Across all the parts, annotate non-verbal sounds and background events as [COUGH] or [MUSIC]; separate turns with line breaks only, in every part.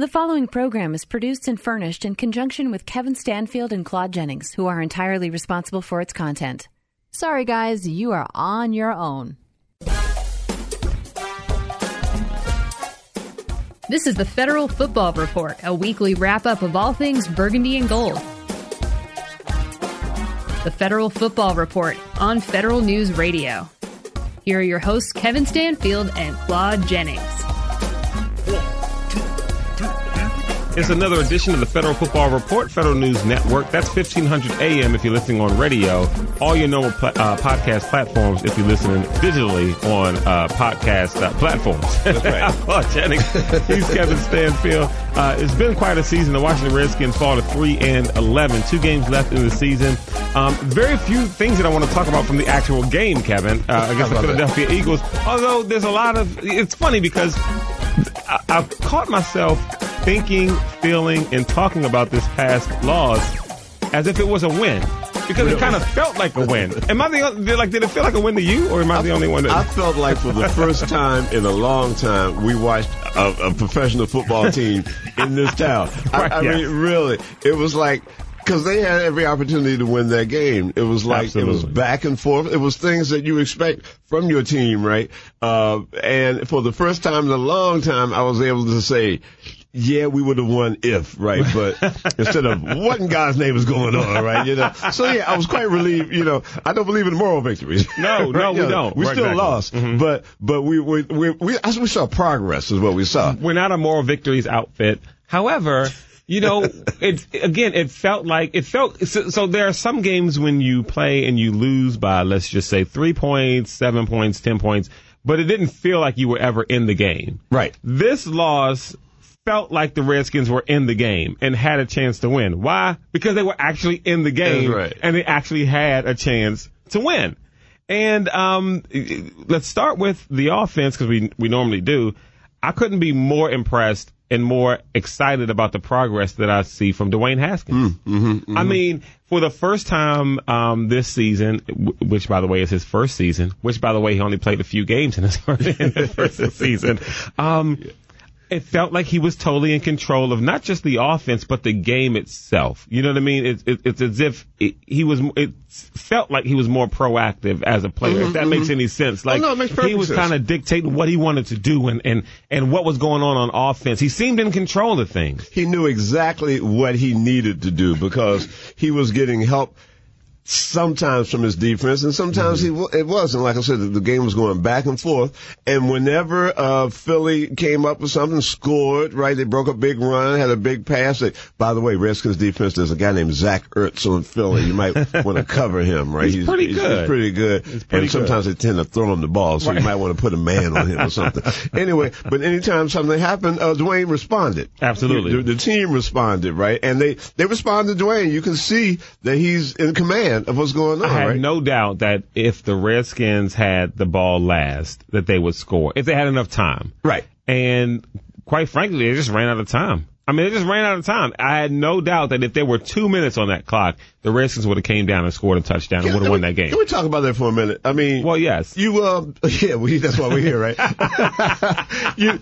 The following program is produced and furnished in conjunction with Kevin Stanfield and Claude Jennings, who are entirely responsible for its content. Sorry, guys, you are on your own.
This is the Federal Football Report, a weekly wrap up of all things burgundy and gold. The Federal Football Report on Federal News Radio. Here are your hosts, Kevin Stanfield and Claude Jennings.
It's another edition of the Federal Football Report, Federal News Network. That's 1500 AM if you're listening on radio. All your normal pl- uh, podcast platforms if you're listening digitally on uh, podcast uh, platforms. That's right. [LAUGHS] Jennings. He's Kevin Stanfield. Uh, it's been quite a season. The Washington Redskins fall to 3 and 11. Two games left in the season. Um, very few things that I want to talk about from the actual game, Kevin, uh, against the Philadelphia that? Eagles. Although there's a lot of, it's funny because I, I've caught myself thinking, feeling, and talking about this past loss as if it was a win. Because really? it kind of felt like a win. [LAUGHS] Am I the like? Did it feel like a win to you, or am I, I the only one? That...
I felt like for the first [LAUGHS] time in a long time, we watched a, a professional football team in this town. [LAUGHS] right, I, I mean, really, it was like because they had every opportunity to win that game. It was like Absolutely. it was back and forth. It was things that you expect from your team, right? Uh, and for the first time in a long time, I was able to say, yeah, we would have won if, right? [LAUGHS] But instead of what in God's name is going on, right? You know. So yeah, I was quite relieved. You know, I don't believe in moral victories.
No, right? no, we [LAUGHS] don't.
We right, still lost, mm-hmm. but but we we we we, we saw progress is what we saw.
We're not a moral victories outfit. However. You know, [LAUGHS] it again. It felt like it felt. So, so, there are some games when you play and you lose by, let's just say, three points, seven points, ten points, but it didn't feel like you were ever in the game.
Right.
This loss felt like the Redskins were in the game and had a chance to win. Why? Because they were actually in the game
right.
and they actually had a chance to win. And um, let's start with the offense because we we normally do. I couldn't be more impressed and more excited about the progress that I see from Dwayne Haskins.
Mm, mm-hmm, mm-hmm.
I mean, for the first time um, this season, which by the way is his first season, which by the way he only played a few games in his [LAUGHS] first season. Um, it felt like he was totally in control of not just the offense but the game itself. You know what I mean? It, it, it's as if it, he was. It felt like he was more proactive as a player. Mm-hmm, if that mm-hmm. makes any sense. Like
oh, no,
he was kind of dictating what he wanted to do and and and what was going on on offense. He seemed in control of things.
He knew exactly what he needed to do because he was getting help sometimes from his defense, and sometimes mm-hmm. he it wasn't. Like I said, the, the, game was going back and forth. And whenever uh, Philly came up with something, scored, right? They broke a big run, had a big pass. They, by the way, Redskins defense. There's a guy named Zach Ertz on Philly. You might [LAUGHS] want to cover him, right?
He's, he's pretty
he's,
good.
He's pretty good.
He's pretty
and sometimes they tend to throw him the ball, so right. you might want to put a man on him or something. [LAUGHS] anyway, but anytime something happened, uh, Dwayne responded.
Absolutely.
The, the, team responded, right? And they they responded to Dwayne. You can see that he's in command of what's going on.
I had
right?
no doubt that if the Redskins had the ball last, that they would score if they had enough time.
Right.
And quite frankly, they just ran out of time. I mean, they just ran out of time. I had no doubt that if there were two minutes on that clock, the Redskins would have came down and scored a touchdown and would have won that game.
Can we talk about that for a minute? I mean,
well, yes.
You, um, [LAUGHS] yeah, we, that's why we're here, right? [LAUGHS] you,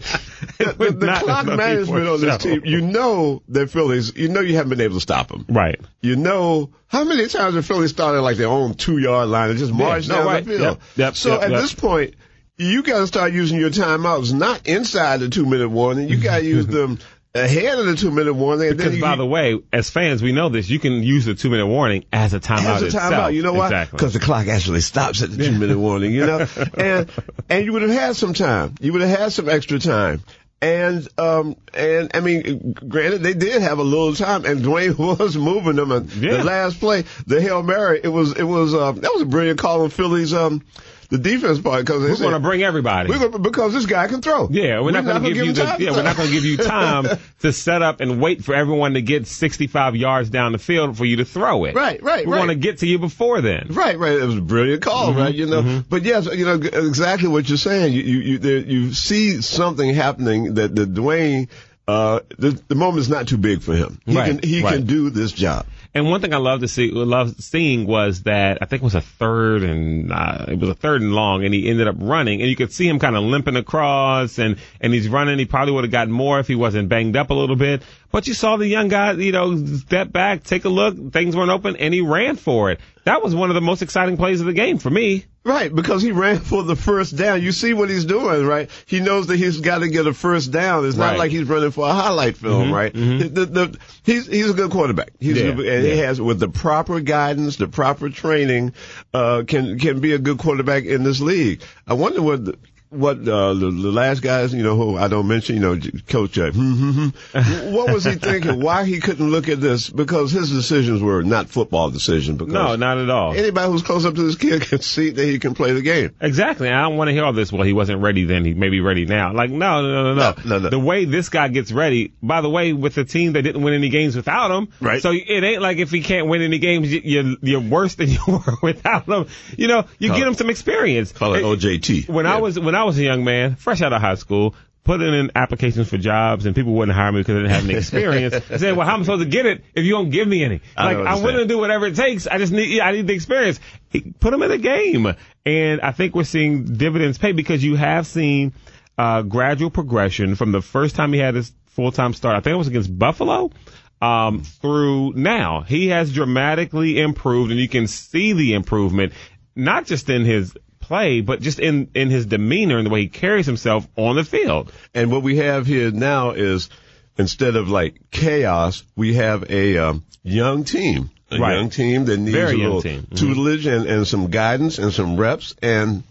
the, the, the clock management on this team, you know that Phillies, you know you haven't been able to stop them.
Right.
You know, how many times have Phillies started like their own two yard line and just marched yeah, no, down
right.
the field?
Yep, yep,
so
yep,
at this point, you got to start using your timeouts not inside the two minute warning. You got to use [LAUGHS] them ahead of the two minute warning.
Because
you,
by the way, as fans, we know this. You can use the two minute warning as a timeout.
As a timeout.
Itself.
You know why?
Because
exactly. the clock actually stops at the two minute warning. You know, [LAUGHS] and and you would have had some time. You would have had some extra time. And um and I mean, granted they did have a little time, and Dwayne [LAUGHS] was moving them. And
yeah.
the last play, the hail mary, it was it was um that was a brilliant call on Philly's um the defense part because
we're going to bring everybody.
We're gonna, because this guy can throw.
Yeah, we're, we're not, going to give, you the, yeah, we're not going to give you time [LAUGHS] to set up and wait for everyone to get 65 yards down the field for you to throw it.
Right, right.
We
right.
want to get to you before then.
Right, right. It was a brilliant call,
mm-hmm,
right? You know,
mm-hmm.
but yes, you know exactly what you're saying. You you you, there, you see something happening that the Dwayne uh, the, the moment is not too big for him. He
Right,
can he
right.
can do this job.
And one thing I loved to see, loved seeing was that I think it was a third and uh, it was a third and long, and he ended up running, and you could see him kind of limping across, and and he's running. He probably would have gotten more if he wasn't banged up a little bit. But you saw the young guy, you know, step back, take a look, things weren't open, and he ran for it. That was one of the most exciting plays of the game for me.
Right, because he ran for the first down. You see what he's doing, right? He knows that he's got to get a first down. It's not
Right. Mm-hmm.
like he's running for a highlight film, right? The, the, the, he's he's a good quarterback. He's
Yeah,
good, and he has with the proper guidance, the proper training, uh, can can be a good quarterback in this league. I wonder what. The, what uh, the, the last guys, you know, who I don't mention, you know, Coach, uh, [LAUGHS] what was he thinking? Why he couldn't look at this? Because his decisions were not football decisions. Because
No, not at all.
anybody who's close up to this kid can see that he can play the game.
Exactly. I don't want to hear all this. Well, he wasn't ready then. He may be ready now. Like, no, no, no, no,
No, no, no.
The way this guy gets ready, by the way, with the team that didn't win any games without him.
Right.
So it ain't like if he can't win any games, you- you're, you're worse than [LAUGHS] you were without him. You know, you
Call
get him some experience.
Call it OJT.
When I was, when I was a young man, fresh out of high school, putting in applications for jobs and people wouldn't hire me because I didn't have any experience. [LAUGHS] I said, well, how am I supposed to get it if you don't give me any?
I
Like, I'm willing to do whatever it takes. I just need, I need the experience. Put him in the game. And I think we're seeing dividends pay because you have seen, uh, gradual progression from the first time he had his full-time start. I think it was against Buffalo. Um, through now, he has dramatically improved and you can see the improvement, not just in his play, but just in, in his demeanor and the way he carries himself on the field.
And what we have here now is instead of like chaos, we have a um, young team. A
Right.
young team that needs
Very
a little
team. Mhm.
tutelage and, and some guidance and some reps. And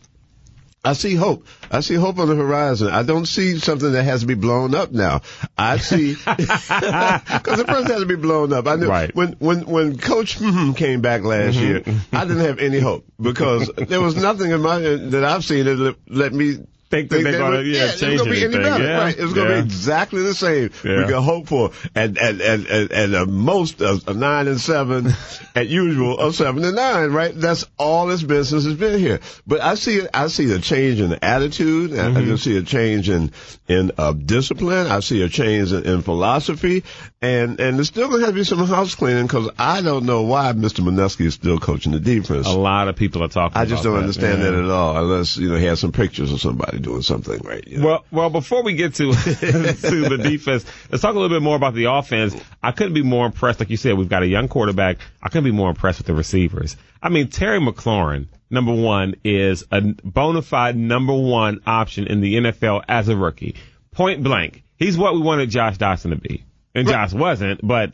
I see hope. I see hope on the horizon. I don't see something that has to be blown up now. I see [LAUGHS] [LAUGHS] because it first has to be blown up. I knew
Right.
when when when Coach mm-hmm, came back last mm-hmm, year, mm-hmm. I didn't have any hope because there was nothing in my that I've seen that let me
Think that they're gonna,
would-
yeah,
it's
change
gonna be any better.
yeah,
Right. It's gonna
yeah.
be exactly the same.
Yeah.
We can hope for at at at at, at a most of a nine and seven, [LAUGHS] at usual of seven and nine. Right. That's all this business has been here. But I see I see a change in attitude. I-
Mm-hmm.
I just see a change in in uh, discipline. I see a change in, in philosophy, and and there's still gonna have to be some house cleaning because I don't know why Mr. Manusky is still coaching the defense.
A lot of people are talking
I just don't
that,
understand
yeah.
that at all, unless you know he has some pictures of somebody doing something right. you know.
Well, well, before we get to [LAUGHS] to the [LAUGHS] defense, let's talk a little bit more about the offense. I couldn't be more impressed. Like you said, we've got a young quarterback. I couldn't be more impressed with the receivers. I mean, Terry McLaurin, number one, is a bona fide number one option in the NFL as a rookie. Point blank, he's what we wanted Josh Doctson to be, and Josh wasn't. But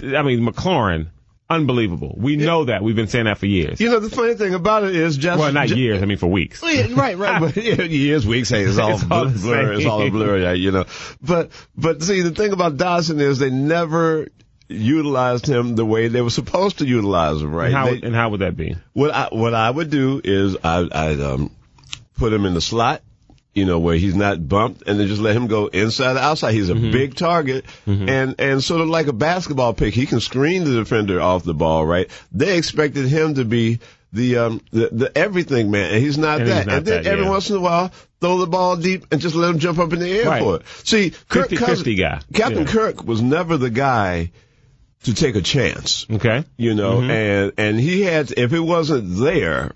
I mean, McLaurin, unbelievable. We know that. We've been saying that for years.
You know, the funny thing about it is just
Well, not
ju-
years. I mean, for weeks.
Right, right. But [LAUGHS] years, weeks, hey, it's all,
It's all
blur. It's all a blur, yeah, you know. But but see, the thing about Doctson is they never utilized him the way they were supposed to utilize him, right?
And how,
They-
and how would that be?
what I what I would do is I I'd um put him in the slot, you know, where he's not bumped, and then just let him go inside or outside. He's a big target, and and sort of like a basketball pick, he can screen the defender off the ball, right? They expected him to be the um the, the everything man, and he's not
And he's
that.
not
and then
that,
every
yeah.
once in a while, throw the ball deep and just let him jump up in the air
Right.
for it. See, Kirk
50-50 guy.
Captain
Yeah.
Kirk was never the guy to take a chance
Okay.
you know,
Mm-hmm.
and and he had if it wasn't there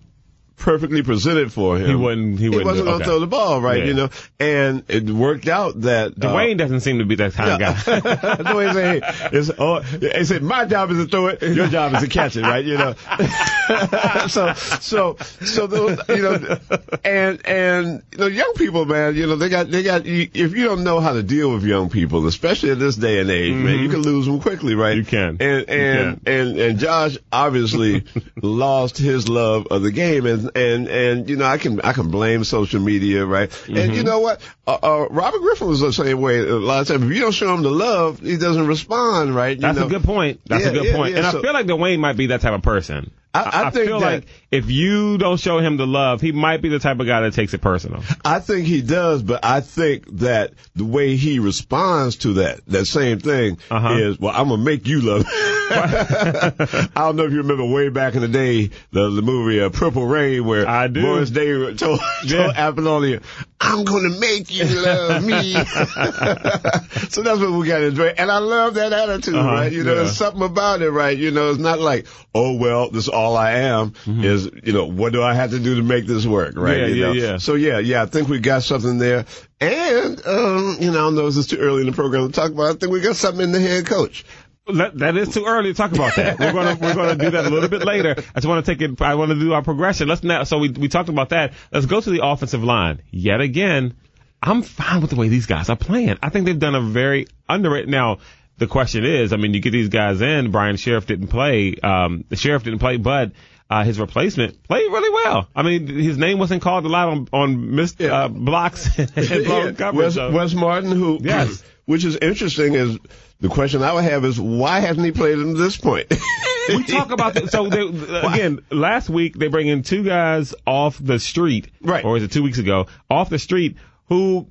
perfectly presented for him,
He wouldn't- he wouldn't
wasn't gonna
okay.
throw the ball right,
Yeah.
you know, and it worked out that uh,
Dwayne doesn't seem to be that kind of guy. [LAUGHS]
Dwayne said, hey, it's, oh, he said, my job is to throw it, your job is to catch it, right? You know, [LAUGHS] so, so, so, those, you know, and, and, you know, young people, man, you know, they got, they got, if you don't know how to deal with young people, especially in this day and age, man, you can lose them quickly, right?
You can.
And, and, and, and Josh obviously [LAUGHS] lost his love of the game and, and, and, you know, I can, I can blame social media, right? And you know what? Uh, uh, Robert Griffin was the same way a lot of times. If you don't show him the love, he doesn't respond, right? You
That's
know?
a good point. That's
Yeah,
a good
yeah,
point.
yeah,
and
so-
I feel like Dwayne might be that type of person.
I- I think
feel
that-
like if you don't show him the love, he might be the type of guy that takes it personal.
I think he does, but I think that the way he responds to that, that same thing
Uh-huh.
is, well, I'm gonna make you love. [LAUGHS] I don't know if you remember way back in the day, the, the movie uh, Purple Rain, where
I do.
Morris Day told, [LAUGHS] told
Yeah.
Apollonia, I'm going to make you love me. [LAUGHS] so that's what we got to enjoy. And I love that attitude, uh-huh, right? You know, yeah. there's something about it, right? You know, it's not like, oh, well, this is all I am mm-hmm. is, you know, what do I have to do to make this work, right?
Yeah,
you
yeah,
know?
yeah.
So yeah, yeah, I think we got something there. And, um, you know, I don't know it's too early in the program to talk about. I think we got something in the head coach.
That, that is too early to talk about that. We're gonna we're gonna do that a little bit later. I just want to take it. I want to do our progression. Let's now. So we we talked about that. Let's go to the offensive line yet again. I'm fine with the way these guys are playing. I think they've done a very underrated. Now the question is, I mean, you get these guys in. Brian Scherff didn't play. Um, the Scherff didn't play, but uh, his replacement played really well. I mean, his name wasn't called a lot on on missed yeah. uh, blocks [LAUGHS] and [LAUGHS] blown yeah. coverage.
Wes, so. Wes Martin, who yes, [CLEARS THROAT] which is interesting, is the question I would have is why hasn't he played him to this point? [LAUGHS]
we talk about that. So they, again, last week they bring in two guys off the street,
right?
Or is it two weeks ago off the street who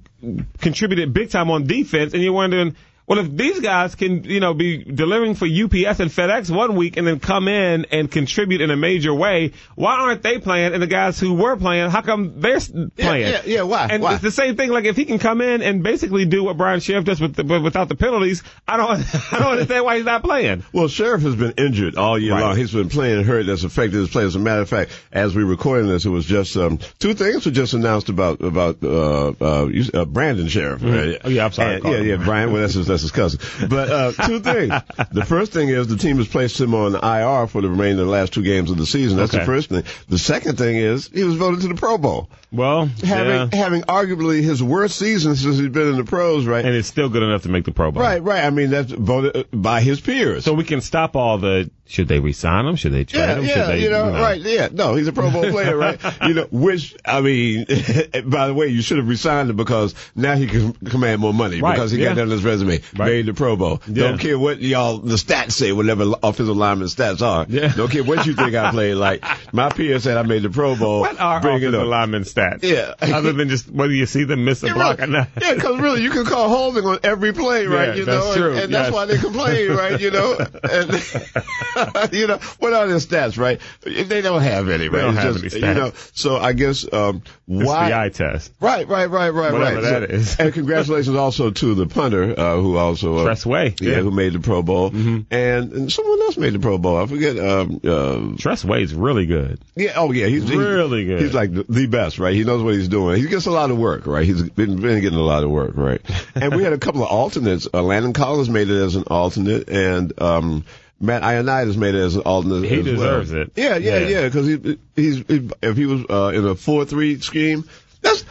contributed big time on defense, and you're wondering well, if these guys can, you know, be delivering for UPS and FedEx one week and then come in and contribute in a major way, why aren't they playing? And the guys who were playing, how come they're playing? Yeah,
yeah, yeah why?
And
why?
it's the same thing. Like if he can come in and basically do what Brian Scherff does with the, without the penalties, I don't, [LAUGHS] I don't understand why he's not playing.
Well, Scherff has been injured all year right. long. He's been playing hurt. That's affected his play. As a matter of fact, as we were recording this, it was just um, two things were just announced about about uh, uh, uh Brandon Scherff.
Mm-hmm. Right? Oh yeah, I'm sorry.
And, yeah, yeah, Brian. Well, that's his cousin. But uh, two things. The first thing is the team has placed him on IR for the remainder of the last two games of the season. That's
okay.
the first thing. The second thing is he was voted to the Pro Bowl.
Well,
having
yeah.
having arguably his worst season since he's been in the pros, right?
And it's still good enough to make the Pro Bowl.
Right, right. I mean, that's voted by his peers.
So we can stop all the should they resign him? Should they trade
yeah,
him?
Yeah,
they,
you, know, you know, right? Yeah, no, he's a Pro Bowl player, right? [LAUGHS] you know, which I mean, [LAUGHS] by the way, you should have resigned him because now he can command more money
right,
because he
yeah.
got that on his resume,
right.
made the Pro Bowl.
Yeah.
Don't care what y'all the stats say, whatever offensive lineman stats are.
Yeah.
Don't care what you think I played. [LAUGHS] Like my peers said, I made the Pro Bowl.
What are
Bring
offensive lineman stats?
Yeah,
other than just whether you see them miss a block
really,
or not.
Yeah, because really, you can call holding on every play, right?
Yeah,
you
that's
know,
true.
and, and
yes.
that's why they complain, right? You know, [LAUGHS] and [LAUGHS] you know what are their stats, right? They don't have any, right?
They don't
It's
have
just,
any stats.
You know, so I guess um,
It's
why?
the eye test.
Right, right, right, right,
Whatever
right.
that
so,
is.
and congratulations also to the punter uh, who also uh,
Tress Way.
yeah,
Yeah.
who made the Pro Bowl,
Mhm.
and, and someone else made the Pro Bowl. I forget. Um, uh,
Tress Way's really good.
yeah, oh yeah, he's he's-
Really good.
He's like the, best, right? He knows what he's doing. He gets a lot of work, right? He's been, been getting a lot of work, right? [LAUGHS] and we had a couple of alternates. Uh, Landon Collins made it as an alternate, and um, Matt Ioannidis made it as an alternate.
He
as
deserves
well.
it.
Yeah, yeah,
Yeah.
yeah. Because he, he's he, if he was uh, in a four-three scheme, that's.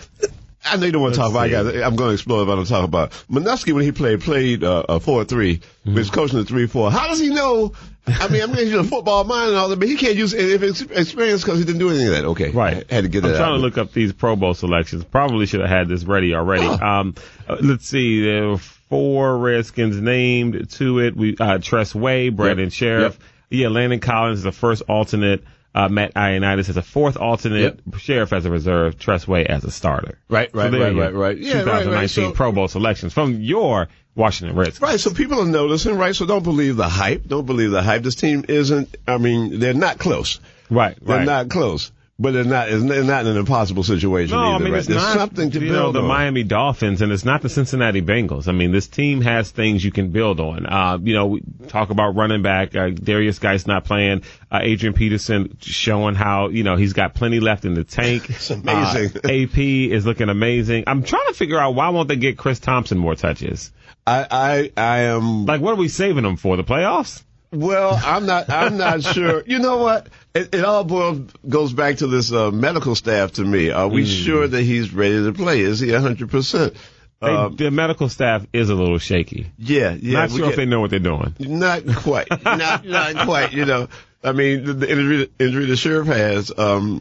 I know you don't want to talk about. I got. I'm going to explore if I don't talk about Manusky when he played played uh, a four-three.
Mm-hmm.
Was coaching the three-four. How does he know? I mean, I'm going to use a football mind and all that, but he can't use it if it's experience because he didn't do any of that. Okay,
Right.
I had to get
I'm
that.
trying
out.
to look up these Pro Bowl selections. Probably should have had this ready already. Um, uh, let's see. There were four Redskins named to it. We uh, Tress Way, Brandon
Yep.
Scherff. Yeah, Landon Collins is the first alternate. Uh, Matt Ioannidis as a fourth alternate. Scherff as a reserve. Tress Way as a starter.
Right,
So
right, right, right, right. Yeah, right,
2019
right. So-
Pro Bowl selections from your Washington Redskins.
Right, so people are noticing, right? So don't believe the hype. Don't believe the hype. This team isn't. I mean, they're not close.
Right,
They're
right.
not close, but they're not. They're not an impossible situation
No,
either.
I mean
right?
it's
There's
not
something to
you
build
know, the
on.
Miami Dolphins, and it's not the Cincinnati Bengals. I mean, this team has things you can build on. Uh, you know, we talk about running back. Uh, Derrius Guice not playing. Uh, Adrian Peterson showing how you know he's got plenty left in the tank. [LAUGHS]
It's amazing.
Uh, AP is looking amazing. I'm trying to figure out why won't they get Chris Thompson more touches?
I, I, I am.
Like, what are we saving him for? The playoffs?
Well, I'm not. I'm not [LAUGHS] sure. You know what? It, it all boils goes back to this uh, medical staff. To me, are we
Mm.
sure that he's ready to play? Is he 100? percent Um,
the medical staff is a little shaky.
Yeah, yeah.
not sure if they know what they're doing.
Not quite. [LAUGHS] not not quite. You know, I mean, the, the injury, injury the Scherff has um,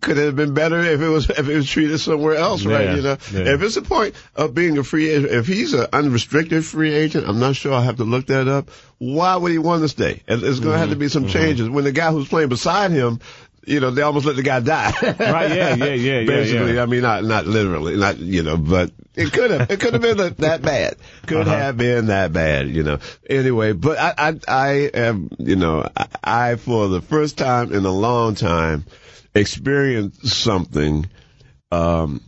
could have been better if it was if it was treated somewhere else,
Yeah,
right? You know,
yeah.
if it's a point of being a free agent, if he's an unrestricted free agent, I'm not sure. I have to look that up. Why would he want to stay? It- It's going to have to be some
Mm-hmm.
changes. When the guy who's playing beside him. You know, they almost let the guy die.
Right, yeah, yeah, yeah, yeah,
Basically,
yeah.
I mean, not not literally, not you know, but it could have it could have been that- bad. Could
Uh-huh.
have been that bad, you know. Anyway, but I I, I am you know I, I for the first time in a long time experienced something um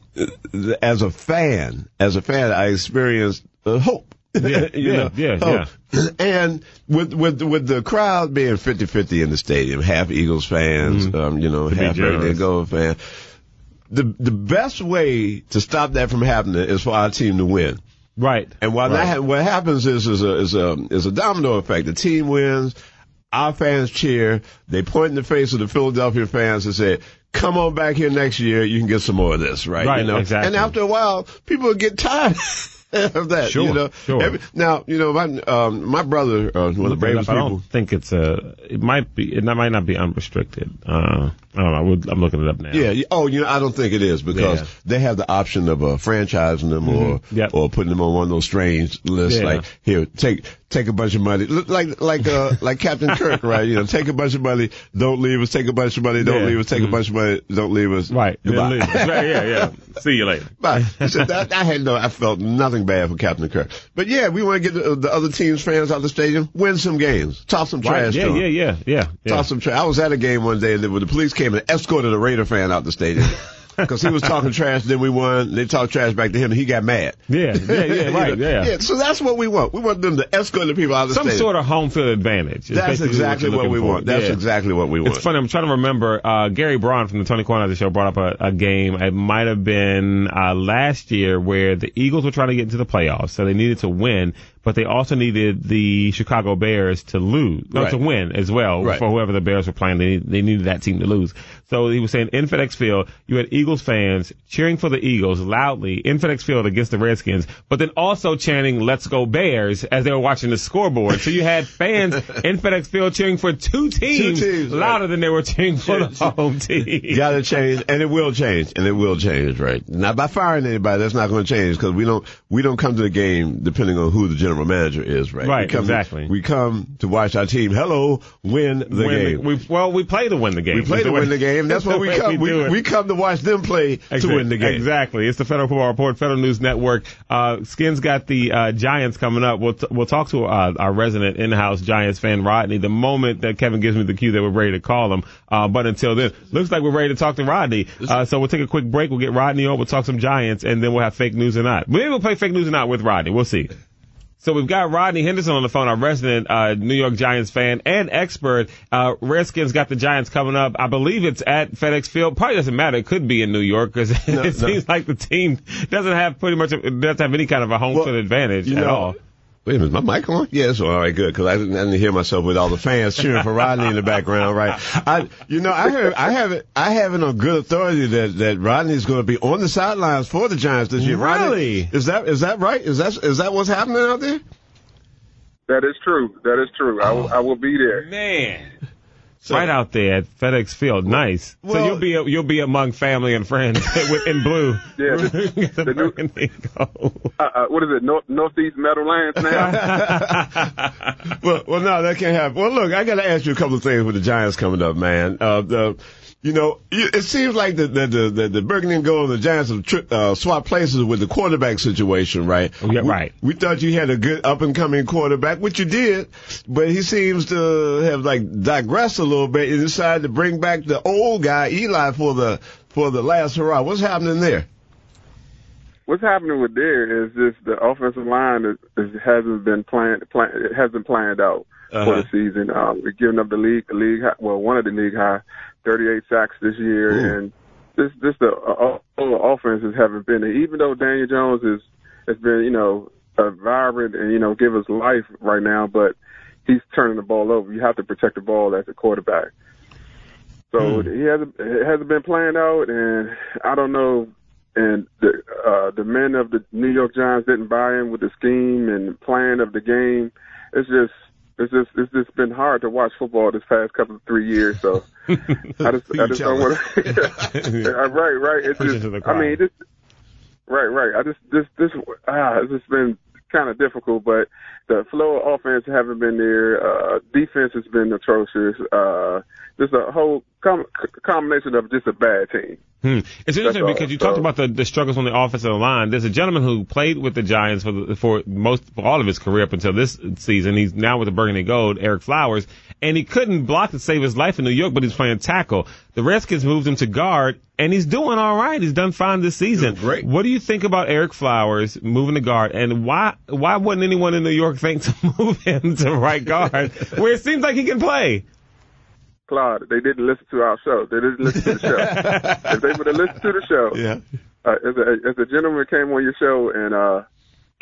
as a fan, as a fan, I experienced uh, hope.
Yeah, [LAUGHS] you yeah, know, yeah,
yeah. [CLEARS THROAT] And with with with the crowd being 50-50 in the stadium, half Eagles fans, mm-hmm. um, you know, to half Radiant Gold fans. The the best way to stop that from happening is for our team to win.
Right.
And while
right.
that what happens is is a is a is a domino effect. The team wins, our fans cheer. They point in the face of the Philadelphia fans and say, come on back here next year. You can get some more of this, right?
Right,
you know?
exactly.
And after a while, people get tired. [LAUGHS] [LAUGHS] of that,
sure,
you know.
Sure.
Every, now, you know, my um, my brother, uh, one of the bravest people.
I don't think it's a. It might be. It might not be unrestricted. Uh, I don't know. I'm looking it up now.
Yeah. Oh, you know, I don't think it is because yeah. they have the option of uh, franchising them mm-hmm. or
yep.
or putting them on one of those strange lists. Yeah. Like here, take take a bunch of money, like like uh [LAUGHS] like Captain Kirk, right? You know, take a bunch of money, don't leave us. Take a bunch of money, don't yeah. leave us. Take mm-hmm. a bunch of money, don't leave us.
Right.
Goodbye.
right. Yeah. Yeah. [LAUGHS] See you later.
Bye. [LAUGHS] So that, I had no. I felt nothing bad for Captain Kirk. But yeah, we want to get the, the, other team's fans out of the stadium, win some games, toss some trash.
Right. Yeah. Yeah. Yeah. Yeah.
Toss some trash. I was at a game one day and when the police came and escorted a Raider fan out the stadium. Because he was talking trash. Then we won. They talked trash back to him, and he got mad.
Yeah, yeah, yeah, [LAUGHS] right, yeah.
yeah. So that's what we want. We want them to escort the people out of the
Some
stadium.
sort of home field advantage.
That's exactly what, what we for. want. That's yeah. exactly what we want.
It's funny. I'm trying to remember. Uh, Gary Braun from the Tony Kornheiser show brought up a, a game. It might have been uh, last year where the Eagles were trying to get into the playoffs, so they needed to win but they also needed the Chicago Bears to lose, no, right. to win as well
right.
for whoever the Bears were playing. They, they needed that team to lose. So he was saying in FedEx Field, you had Eagles fans cheering for the Eagles loudly in FedEx Field against the Redskins, but then also chanting "Let's go Bears" as they were watching the scoreboard. So you had fans [LAUGHS] in FedEx Field cheering for two teams,
two teams
louder
right.
than they were cheering for the home team.
Got to change, and it will change, and it will change, right? Not by firing anybody. That's not going to change because we don't we don't come to the game depending on who the general manager is, right?
Right,
we come
exactly.
We come to watch our team. Hello, win the
win
game.
The, we, well, we play to win the game.
We play to win the game. That's what we come. We, we, we, come to watch them play
exactly.
to win the game.
Exactly. It's the Federal Football Report, Federal News Network. Uh, Skins got the uh, Giants coming up. We'll t- we'll talk to uh, our resident in-house Giants fan, Rodney. The moment that Kevin gives me the cue that we're ready to call him. Uh, but until then, looks like we're ready to talk to Rodney. Uh, so we'll take a quick break. We'll get Rodney on. We'll talk some Giants, and then we'll have fake news or not. Maybe we'll play fake news or not with Rodney. We'll see. So we've got Rodney Henderson on the phone, our resident uh, New York Giants fan and expert. Uh, Redskins got the Giants coming up. I believe it's at FedEx Field. Probably doesn't matter. It could be in New York because [LAUGHS] no, it no. seems like the team doesn't have pretty much doesn't have any kind of a home well, field advantage at know, all.
Wait a minute, my mic on? Yes, all right, good, because I, didn't, I didn't hear myself with all the fans cheering for Rodney in the background, right? I, you know, I heard, I have it, I have it on good authority that that Rodney's going to be on the sidelines for the Giants this year.
Really?
Rodney, is that is that right? Is that is that what's happening out there?
That is true. That is true. I, will, oh. I will be there.
Man. So, right out there at FedEx Field, nice. Well, so you'll be you'll be among family and friends [LAUGHS] in blue.
Yeah, [LAUGHS] the, the, the new, uh, uh, what is it? North, Northeast Meadowlands
now. [LAUGHS] well, well, no, that can't happen. Well, look, I got to ask you a couple of things with the Giants coming up, man. Uh, the you know, it seems like the the the, the Burgundy and Gold and the Giants have tri- uh, swapped places with the quarterback situation, right?
Yeah, right.
We, we thought you had a good up and coming quarterback, which you did, but he seems to have like digressed a little bit and decided to bring back the old guy Eli for the for the last hurrah. What's happening there?
What's happening with there is just the offensive line is, is hasn't been planned. Plan, it hasn't planned out uh-huh. for the season. Um, we're giving up the league, the league, well, one of the league high 38 sacks this year, Ooh. and this this the uh, offenses haven't been there. Even though Daniel Jones is has been you know a vibrant and you know give us life right now, but he's turning the ball over. You have to protect the ball as a quarterback. So mm. he hasn't it hasn't been playing out, and I don't know. And the uh, the men of the New York Giants didn't buy in with the scheme and plan of the game. It's just it's just it's just been hard to watch football this past couple of three years. So [LAUGHS] I just I just don't want to. [LAUGHS] right, right. It's just I mean just Right, right. I just this this ah it's just been kind of difficult, but the flow of offense haven't been there. Uh, defense has been atrocious. Uh, just a whole com- combination of just a bad team.
Hmm. It's interesting because you so, talked about the, the struggles on the offensive line. There's a gentleman who played with the Giants for the, for most for all of his career up until this season. He's now with the Burgundy Gold, Ereck Flowers, and he couldn't block to save his life in New York, but he's playing tackle. The Redskins moved him to guard, and he's doing all right. He's done fine this season.
Great.
What do you think about Ereck Flowers moving to guard, and why why wouldn't anyone in New York think to [LAUGHS] move him to right guard, [LAUGHS] where it seems like he can play?
Claude, they didn't listen to our show. They didn't listen to the show. if they would have listened to the show, [LAUGHS]
yeah.
Uh, if, a, if a gentleman came on your show and uh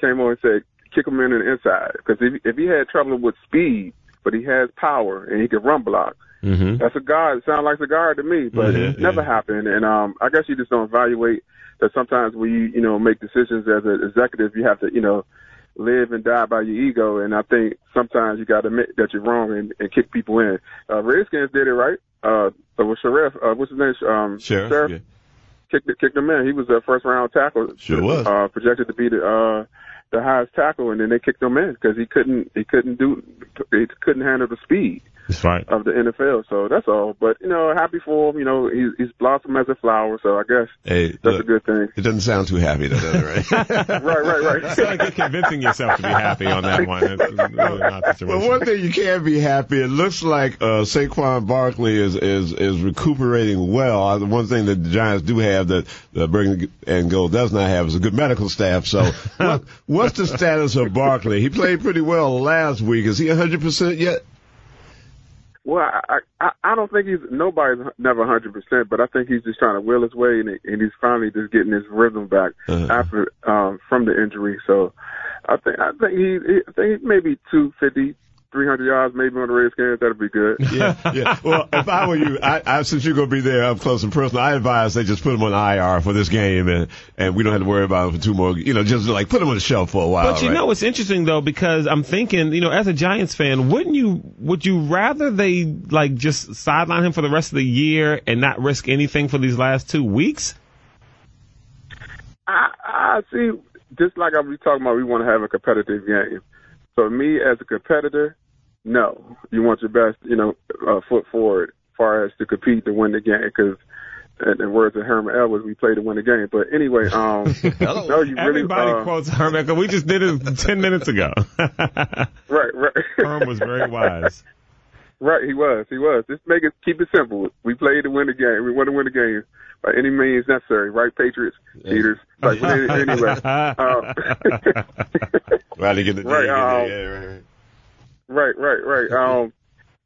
came on and said, kick him in the inside, because if, if he had trouble with speed, but he has power and he can run block, mm-hmm. that's a guard. It sounds like a guard to me, but it never yeah. happened. And um I guess you just don't evaluate that sometimes when you, you know, make decisions as an executive, you have to, you know, live and die by your ego. And I think sometimes you got to admit that you're wrong and, and kick people in. Uh, Redskins did it right. Uh, with Scherff, uh, what's his name? Um,
Scherff. Scherff. Yeah.
Kicked, kicked him in. He was a first round tackle.
Sure was.
Uh, projected to be the, uh, the highest tackle, and then they kicked him in because he couldn't, he couldn't do, he couldn't handle the speed.
That's right.
Of the NFL, so that's all. But you know, happy for him. You know, he's, he's blossomed as a flower, so I guess hey, that's look, a good thing.
It doesn't sound too happy, though, does it? Right? [LAUGHS]
right, right, right.
It's like you're convincing yourself to be happy on that one. It's really
well, one thing you can be happy. It looks like uh, Saquon Barkley is is is recuperating well. Uh, the one thing that the Giants do have that the Burgundy and Gold does not have is a good medical staff. So, [LAUGHS] what, what's the status of Barkley? He played pretty well last week. Is he 100 percent yet?
Well, I, I I don't think he's nobody's never hundred percent, but I think he's just trying to will his way, and, and he's finally just getting his rhythm back uh-huh. after um, from the injury. So I think I think he, he I think maybe two fifty, 300 yards maybe on the Redskins, that'd be good. [LAUGHS]
Yeah, yeah. Well, if I were you, I, I since you're going to be there up close and personal, I advise they just put him on IR for this game, and and we don't have to worry about him for two more. You know, just like put him on the shelf for a while.
But you
right?
know, it's interesting though because I'm thinking, you know, as a Giants fan, wouldn't you would you rather they like just sideline him for the rest of the year and not risk anything for these last two weeks?
I, I see. Just like I was talking about, we want to have a competitive game. So me as a competitor, no, you want your best, you know, uh, foot forward, as far as to compete to win the game. Because, in, in words of Herman Edwards, we play to win the game. But anyway, um, [LAUGHS] no, you
really. Everybody
uh,
quotes Herman. Cause we just did it ten minutes ago. [LAUGHS]
right, right.
Herman was very wise.
Right, he was. He was. Just make it keep it simple. We play to win the game. We want to win the game by any means necessary. Right, Patriots, Peters. Like anyway. [LAUGHS] Um,
right to get the
right, um,
yeah, right, right.
Right, right, right. [LAUGHS] Um,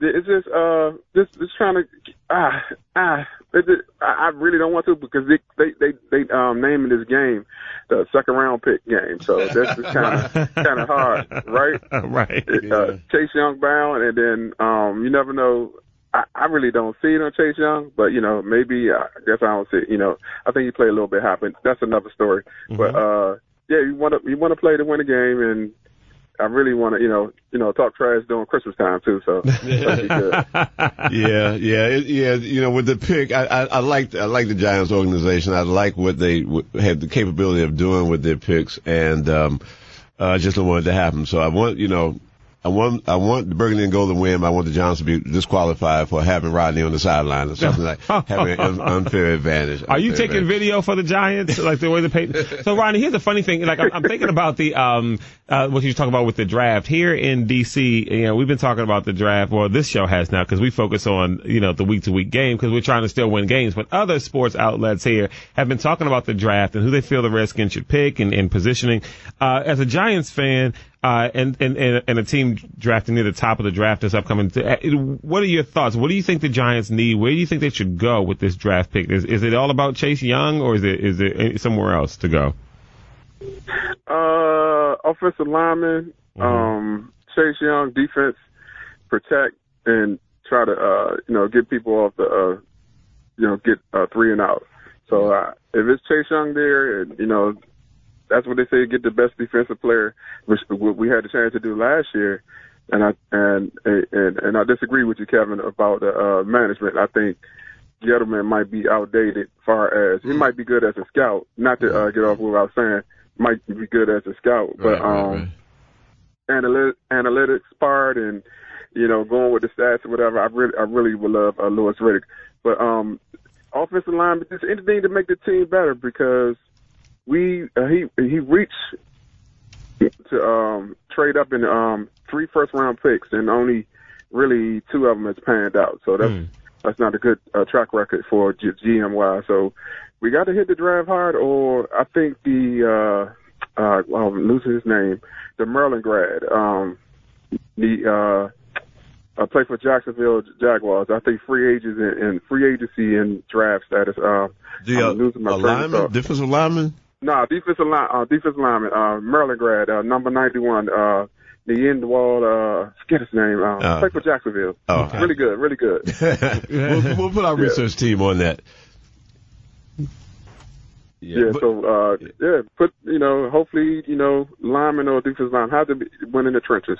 it's just uh, just just trying to ah ah. It just, I really don't want to because they they they, they um naming this game the second round pick game, so that's just kind of [LAUGHS] kind of hard, right? [LAUGHS]
Right.
It, uh, Chase Young bound, and then um, you never know. I, I really don't see it on Chase Young, but you know maybe I guess I don't see. It, you know, I think he played a little bit high, but that's another story. Mm-hmm. But uh, yeah, you want to you want to play to win a game, and I really want to, you know, you know, talk trash during Christmas time too. So [LAUGHS]
yeah, yeah, it, yeah. You know, with the pick, I, I, I like I like the Giants organization. I like what they w- had the capability of doing with their picks, and um, uh, I just don't want it to happen. So I want, you know, I want I want the Burgundy and Gold to win. I want the Giants to be disqualified for having Rodney on the sideline or something like having an unfair advantage.
Are you taking
advantage.
video for the Giants like the way the pay? So Rodney, here's the funny thing. Like I'm, I'm thinking about the um uh, what you talking about with the draft here in DC. You know, we've been talking about the draft. Well, this show has now because we focus on you know the week to week game because we're trying to still win games. But other sports outlets here have been talking about the draft and who they feel the Redskins should pick and, and positioning. Uh, as a Giants fan, uh, and, and, and, a team drafting near the top of the draft this upcoming. Uh, what are your thoughts? What do you think the Giants need? Where do you think they should go with this draft pick? Is, is it all about Chase Young or is it, is it somewhere else to go?
Uh, offensive lineman, mm-hmm. um, Chase Young, defense, protect, and try to, uh, you know, get people off the, uh, you know, get, uh, three and out. So, uh, if it's Chase Young there, and, you know, that's what they say. Get the best defensive player, which we had the chance to do last year. And I and and and I disagree with you, Kevin, about the uh, management. I think Gettleman might be outdated. Far as he might be good as a scout. Not to uh, get off what I was saying, might be good as a scout, but right, um, right, right. analytics part and you know going with the stats or whatever. I really I really would love uh, Louis Riddick, but um, offensive line, but just anything to make the team better because we uh, he he reached to um, trade up in um, three first round picks and only really two of them has panned out. So that's mm. That's not a good uh, track record for G- GMY. So we got to hit the drive hard, or I think the uh, uh, well, I'm losing his name, the Maryland grad, um, the uh, uh, play for Jacksonville Jaguars. I think free agents and, and free agency and draft status. Uh,
the uh, I'm losing my lineman, defensive lineman.
No, nah, defensive line, uh, defensive lineman, uh, Maryland grad, uh, number ninety-one. Uh, the end wall, uh, forget his name, uh, uh, play for Jacksonville. Oh, okay. really good, really good. [LAUGHS]
we'll, we'll, put our yeah. research team on that.
Yeah, yeah but, so uh, yeah, put you know, hopefully you know, lineman or defensive line have to be, win in the trenches.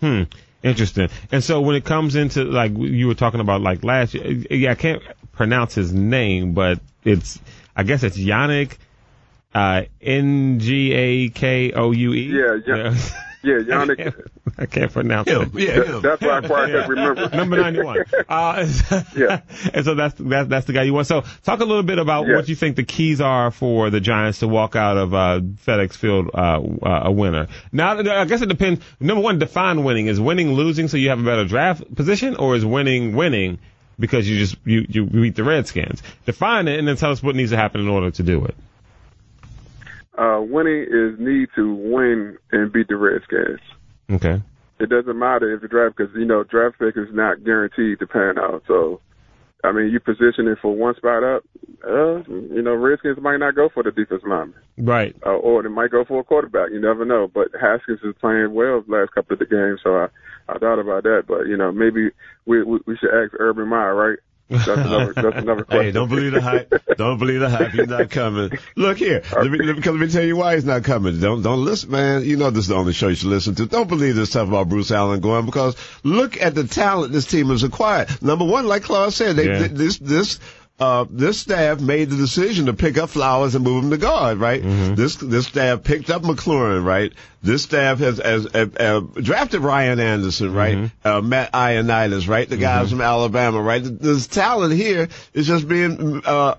Hmm. Interesting. And so when it comes into like you were talking about like last year, yeah, I can't pronounce his name, but it's I guess it's Yannick uh, N G A K O U E.
Yeah, yeah. [LAUGHS] Yeah, Yannick.
I can't pronounce
him.
it.
Yeah, him.
That's why I quite yeah. remember.
Number 91. [LAUGHS] Uh, [LAUGHS] yeah. And so that's, that's, that's the guy you want. So talk a little bit about what you think the keys are for the Giants to walk out of uh, FedEx Field uh, uh, a winner. Now, I guess it depends. Number one, define winning. Is winning losing so you have a better draft position, or is winning winning because you just you, you beat the Redskins? Define it and then tell us what needs to happen in order to do it.
Uh, winning is need to win and beat the Redskins.
Okay.
It doesn't matter if the draft, because you know draft pick is not guaranteed to pan out. So, I mean, you position it for one spot up. Uh, you know, Redskins might not go for the defense lineman.
Right.
Uh, or they might go for a quarterback. You never know. But Haskins is playing well the last couple of the games, so I I thought about that. But you know, maybe we we, we should ask Urban Meyer, right? That's another, that's another [LAUGHS] question.
Hey, don't believe the hype. Don't believe the hype. He's not coming. Look here. Let me, let me, let me tell you why he's not coming. Don't, don't listen, man. You know this is the only show you should listen to. Don't believe this stuff about Bruce Allen going because look at the talent this team has acquired. Number one, like Claude said, they, yeah. this, this, uh, this staff made the decision to pick up Flowers and move him to guard, right? Mm-hmm. This this staff picked up McLaurin, right? This staff has, has uh, uh, drafted Ryan Anderson, right? Mm-hmm. Uh, Matt Ioannidis, right? The guys mm-hmm. from Alabama, right? This talent here is just being uh,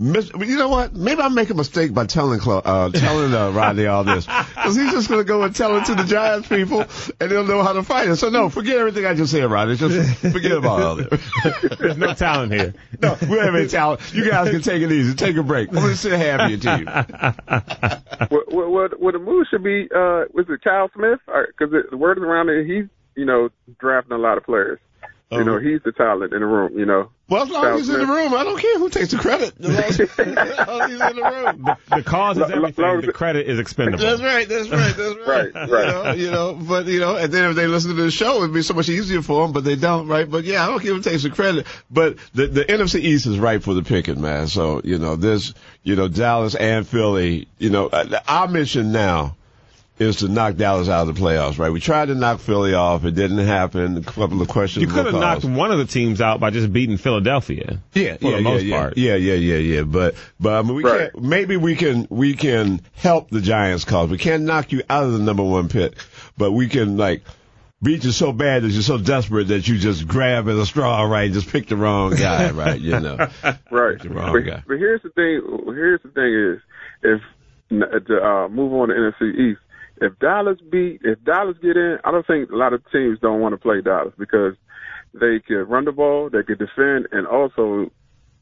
you know what? Maybe I make a mistake by telling uh, telling uh, Rodney all this because he's just going to go and tell it to the Giants people, and they'll know how to fight it. So no, forget everything I just said, Rodney. Just forget about all
that. [LAUGHS] There's no talent here.
No, we don't have any talent. You guys can take it easy. Take a break. I'm going to sit half of your team.
what, what, what the move should be? Uh, was it Kyle Smith? Because the word is around that he's you know drafting a lot of players. You know, um, he's the talent in the room, you know.
Well, as long as he's in the room, I don't care who takes the credit. As long as [LAUGHS] he's in the room.
The, the cause is everything. The credit is expendable.
That's right. That's right. That's [LAUGHS]
right. right. Right.
You know, you know, but, you know, and then if they listen to the show, it'd be so much easier for them, but they don't, right? But yeah, I don't care who takes the credit. But the, the NFC East is right for the picking, man. So, you know, there's, you know, Dallas and Philly, you know, uh, our mission now is to knock Dallas out of the playoffs, right? We tried to knock Philly off. It didn't happen. A couple of questions.
You could have knocked one of the teams out by just beating Philadelphia.
Yeah,
for
yeah,
the most
yeah,
part.
Yeah, yeah, yeah, yeah. But, but I mean, we right. can't, maybe we can, we can help the Giants cause. We can't knock you out of the number one pick, but we can like, beat you so bad that you're so desperate that you just grab at a straw, right? Just pick the wrong guy, [LAUGHS] right? You know,
right? The wrong but, guy. But here's the thing. Here's the thing is, if to uh, move on to NFC East, if Dallas beat, if Dallas get in, I don't think a lot of teams don't want to play Dallas because they can run the ball, they can defend, and also,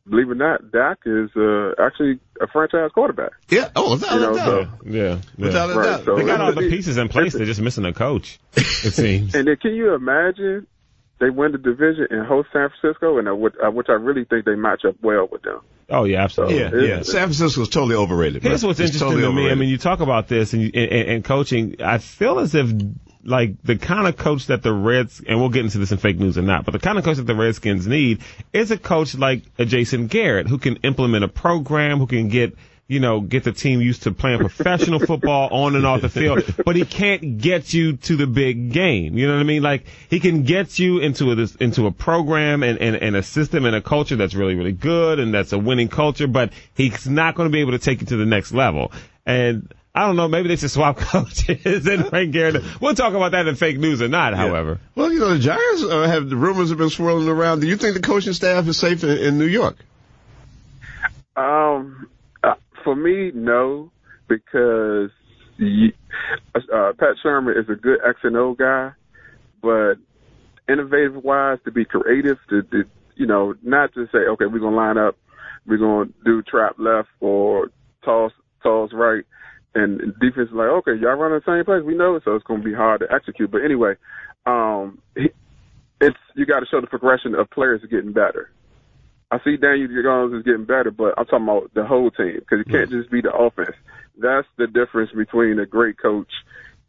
believe it or not, Dak is uh, actually a franchise quarterback.
Yeah. Oh, without you know,
a doubt. So, yeah. Without yeah. a doubt. So they got all the pieces in place. They're just missing a coach. It [LAUGHS] seems.
and then, can you imagine? They win the division and host San Francisco, and uh, which, uh, which I really think they match up well with them.
Oh yeah, absolutely.
Yeah, yeah. San Francisco's totally overrated.
Here's what's
it's
interesting
totally
to
overrated.
me. I mean, you talk about this and, and, and coaching. I feel as if like the kind of coach that the Reds and we'll get into this in fake news or not, but the kind of coach that the Redskins need is a coach like a Jason Garrett who can implement a program, who can get you know, get the team used to playing professional football [LAUGHS] on and off the field, but he can't get you to the big game. You know what I mean? Like he can get you into a into a program and, and, and a system and a culture that's really really good and that's a winning culture, but he's not going to be able to take you to the next level. And I don't know. Maybe they should swap [LAUGHS] coaches and Frank Garrett. We'll talk about that in fake news or not. Yeah. However,
well, you know, the Giants uh, have the rumors have been swirling around. Do you think the coaching staff is safe in, in New York?
Um, for me, no, because uh, Pat Shurmur is a good X and O guy, but innovative wise, to be creative, to, to you know, not to say, okay, we're gonna line up, we're gonna do trap left or toss toss right, and defense is like, okay, y'all run the same place, we know so it's gonna be hard to execute. But anyway, um, it's you got to show the progression of players getting better. I see Daniel Jones is getting better, but I'm talking about the whole team because it can't just be the offense. That's the difference between a great coach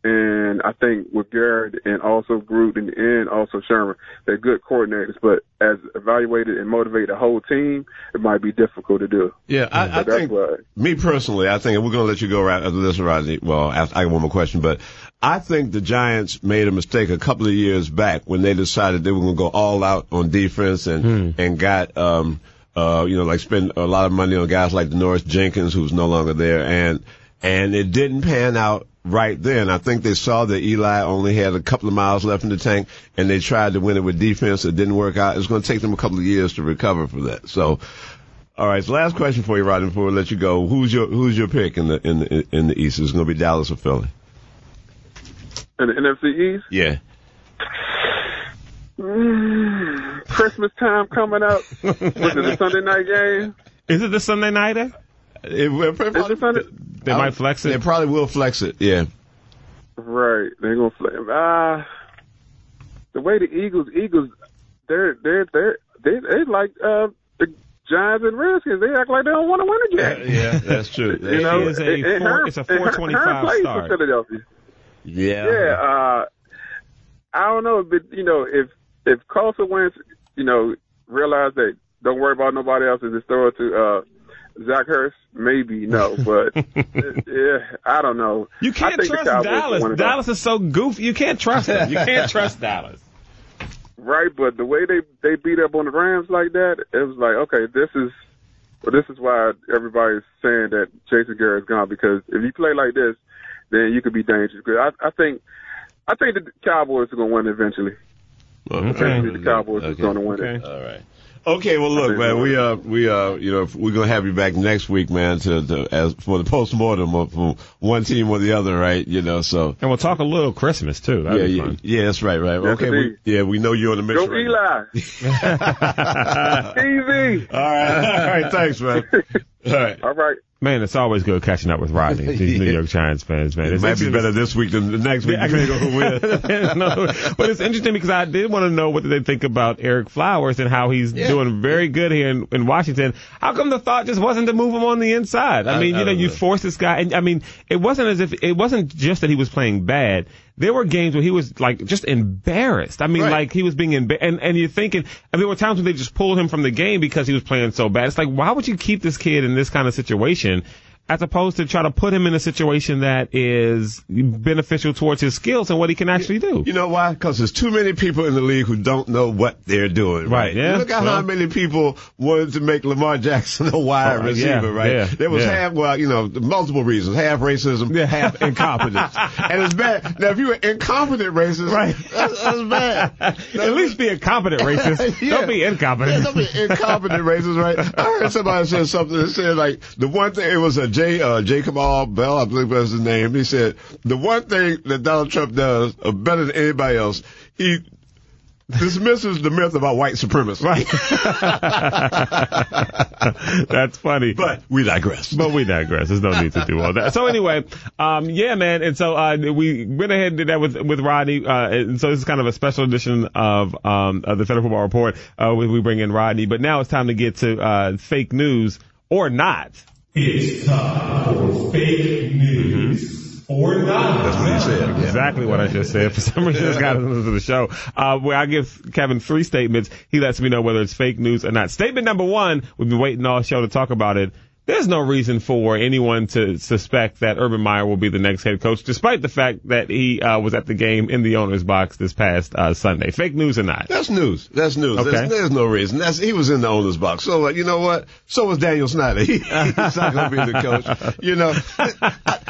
and I think with Garrett and also Gruden and also Sherman, they're good coordinators. But as evaluated and motivate the whole team, it might be difficult to do.
Yeah, I, I think me personally, I think we're going to let you go right after this, Rodney. Well, I got one more question, but I think the Giants made a mistake a couple of years back when they decided they were going to go all out on defense and hmm. and got um uh you know like spend a lot of money on guys like Norris Jenkins who's no longer there and and it didn't pan out right then. I think they saw that Eli only had a couple of miles left in the tank, and they tried to win it with defense. It didn't work out. It's going to take them a couple of years to recover from that. So, all right. So, last question for you, Rodney, before we let you go. Who's your Who's your pick in the in the in the East? Is it going to be Dallas or Philly?
In the NFC East?
Yeah.
Mm, [SIGHS] Christmas time coming up. [LAUGHS] Was it a Sunday night game?
Is it the Sunday nighter?
It, it,
probably, Sunday?
They might flex it.
They probably will flex it. Yeah.
Right. They're gonna flex. Ah, uh, the way the Eagles, Eagles, they're they're they're they they like uh the Giants and Redskins. They act like they don't want to win
again. Yeah, yeah that's true. [LAUGHS]
you know, it is a it, four, it's a four twenty five start.
Philadelphia.
Yeah.
Yeah. Uh, I don't know, but you know, if if Carson Wentz, you know, realize that don't worry about nobody else and just throw it to uh Zach Ertz? maybe no, [LAUGHS] but yeah, I don't know.
You can't trust Dallas. Dallas is so goofy. You can't trust them. You can't [LAUGHS] trust Dallas.
Right, but the way they they beat up on the Rams like that, it was like, okay, this is well, this is why everybody's saying that Jason Garrett's gone because if you play like this, then you could be dangerous. Because I, I think I think the Cowboys are going to win eventually.
Okay.
Eventually, the Cowboys okay. are going to win
okay. it. All right. Okay, well, look, man, we uh, we uh, you know, we're gonna have you back next week, man, to, to as for the post mortem of one team or the other, right? You know, so
and we'll talk a little Christmas too. That'd
yeah, yeah, yeah, that's right, right. Yes, okay, we, yeah, we know you're on the mission.
Go right Eli, [LAUGHS]
Easy. All right, all right, thanks, man. [LAUGHS] All right,
all right.
Man, it's always good catching up with Rodney, [LAUGHS] these yeah. New York Giants fans, man.
It might be better this week than the next week, yeah, on who wins.
no, but it's interesting because I did want to know what they think about Ereck Flowers and how he's yeah. doing very good here in, in, Washington. How come the thought just wasn't to move him on the inside? I, I mean, I, you know, you force this guy, and I mean, it wasn't as if it wasn't just that he was playing bad there were games where he was like just embarrassed. I mean, right. like he was being embarrassed. And, and you're thinking, and there were times when they just pulled him from the game because he was playing so bad. It's like, why would you keep this kid in this kind of situation? As opposed to try to put him in a situation that is beneficial towards his skills and what he can actually do.
You know why? Because there's too many people in the league who don't know what they're doing. Right. right yeah. Look at well, how many people wanted to make Lamar Jackson a wide uh, receiver. Yeah, right. Yeah, there was yeah. half. Well, you know, multiple reasons. Half racism, yeah. half incompetence. [LAUGHS] and it's bad. Now, if you were incompetent racist, right, that's, that's bad. [LAUGHS]
At least be a competent racist. [LAUGHS] Don't be incompetent.
don't be incompetent racist. Right. I heard somebody say something that said like the one thing it was a J, uh, Jacob All Bell, I believe was his name. He said the one thing that Donald Trump does uh, better than anybody else, he dismisses the myth about white supremacy.
Right. [LAUGHS] That's funny.
But we digress.
But we digress. There's no need to do all that. So anyway, um, yeah, man. And so, uh, we went ahead and did that with, with Rodney. Uh, and so this is kind of a special edition of, um, of the Federal Football Report. Uh, we, we bring in Rodney, but now it's time to get to, uh, fake news or not.
It's time for fake news mm-hmm. or not.
That's what you said.
Yeah. Exactly what I just said. For some reason, this guy doesn't listen to the show. Uh, where I give Kevin three statements. He lets me know whether it's fake news or not. Statement number one, we've been waiting all show to talk about it there's no reason for anyone to suspect that Urban Meyer will be the next head coach, despite the fact that he uh, was at the game in the owner's box this past uh, Sunday. Fake news or not?
That's news. That's news. Okay. There's, there's no reason. That's, he was in the owner's box. So uh, you know what? So was Daniel Snyder. He, [LAUGHS] he's not going to be the coach. You know,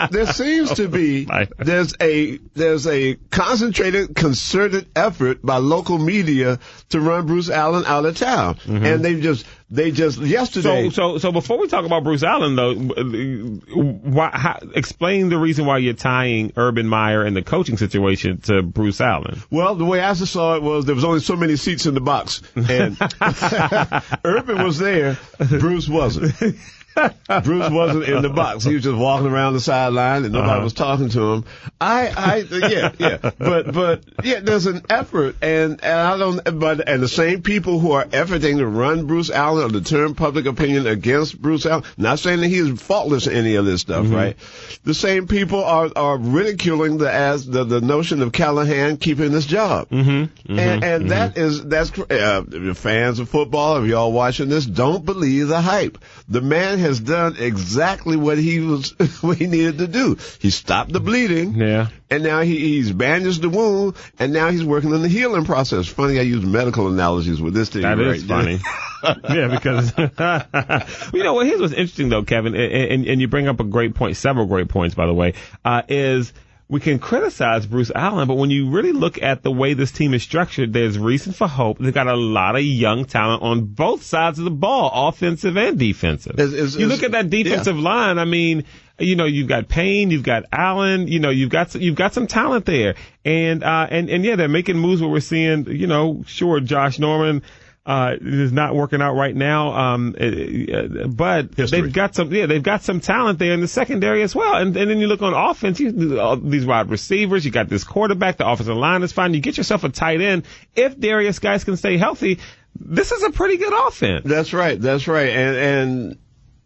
[LAUGHS] there seems to be [LAUGHS] there's a there's a concentrated, concerted effort by local media to run Bruce Allen out of town, mm-hmm. and they just they just yesterday.
So, so, so before we talk about Bruce Allen, though, why, how, explain the reason why you're tying Urban Meyer and the coaching situation to Bruce Allen.
Well, the way I saw it was there was only so many seats in the box, and [LAUGHS] [LAUGHS] Urban was there, Bruce wasn't. [LAUGHS] [LAUGHS] Bruce wasn't in the box. He was just walking around the sideline and nobody uh-huh. was talking to him. I, I, yeah, yeah. But, but, yeah, there's an effort and, and I don't, but, and the same people who are efforting to run Bruce Allen or to turn public opinion against Bruce Allen, not saying that he is faultless in any of this stuff, mm-hmm. right? The same people are, are ridiculing the, as the, the notion of Callahan keeping this job.
Mm-hmm. Mm-hmm.
And, and mm-hmm. that is, that's, uh, fans of football, if y'all watching this, don't believe the hype. The man has done exactly what he was [LAUGHS] what he needed to do. He stopped the bleeding.
Yeah.
And now he, he's bandaged the wound, and now he's working on the healing process. Funny, I use medical analogies with this thing.
That
right
is funny. [LAUGHS] yeah, because [LAUGHS] you know what? Here's what's interesting though, Kevin, and, and, and, you bring up a great point, several great points, by the way, uh, is we can criticize Bruce Allen, but when you really look at the way this team is structured, there's reason for hope. They've got a lot of young talent on both sides of the ball, offensive and defensive. It's, you look at that defensive yeah. line. I mean, you know, you've got Payne, you've got Allen, you know, you've got you've got some talent there, and uh, and and yeah, they're making moves where we're seeing, you know, sure, Josh Norman uh, is not working out right now. Um, uh, uh, but History. they've got some, yeah, they've got some talent there in the secondary as well. And, and then you look on offense, you, all these wide receivers, you got this quarterback, the offensive line is fine. You get yourself a tight end. If Derrius Guice can stay healthy, this is a pretty good offense.
That's right. That's right. And, and,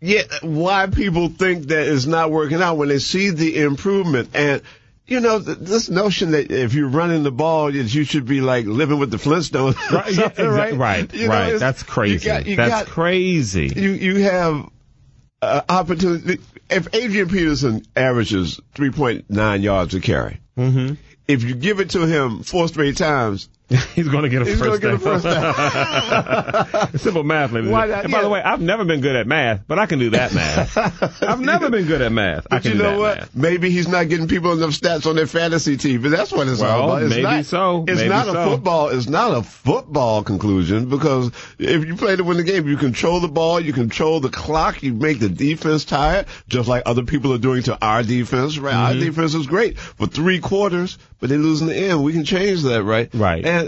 yeah, why people think that it's not working out when they see the improvement and, you know, this notion that if you're running the ball, you should be like living with the Flintstones.
Right, yeah, exactly, right, right. You right. Know, That's crazy. You got, you That's got, crazy.
You you have uh, opportunity. If Adrian Peterson averages 3.9 yards a carry,
mm-hmm.
if you give it to him four straight times, [LAUGHS]
He's going to get a
He's
first
down. [LAUGHS]
Simple math, ladies Why not? And by yeah. the way, I've never been good at math, but I can do that math. [LAUGHS] I've never been good at math.
But you know what?
Math.
Maybe he's not getting people enough stats on their fantasy team, but that's what it's well, all about. It's
maybe
not,
so.
It's
maybe
not
so.
a football. It's not a football conclusion because if you play to win the game, you control the ball, you control the clock, you make the defense tired, just like other people are doing to our defense. Right? Mm-hmm. Our defense is great for three quarters, but they lose in the end. We can change that, right?
Right.
And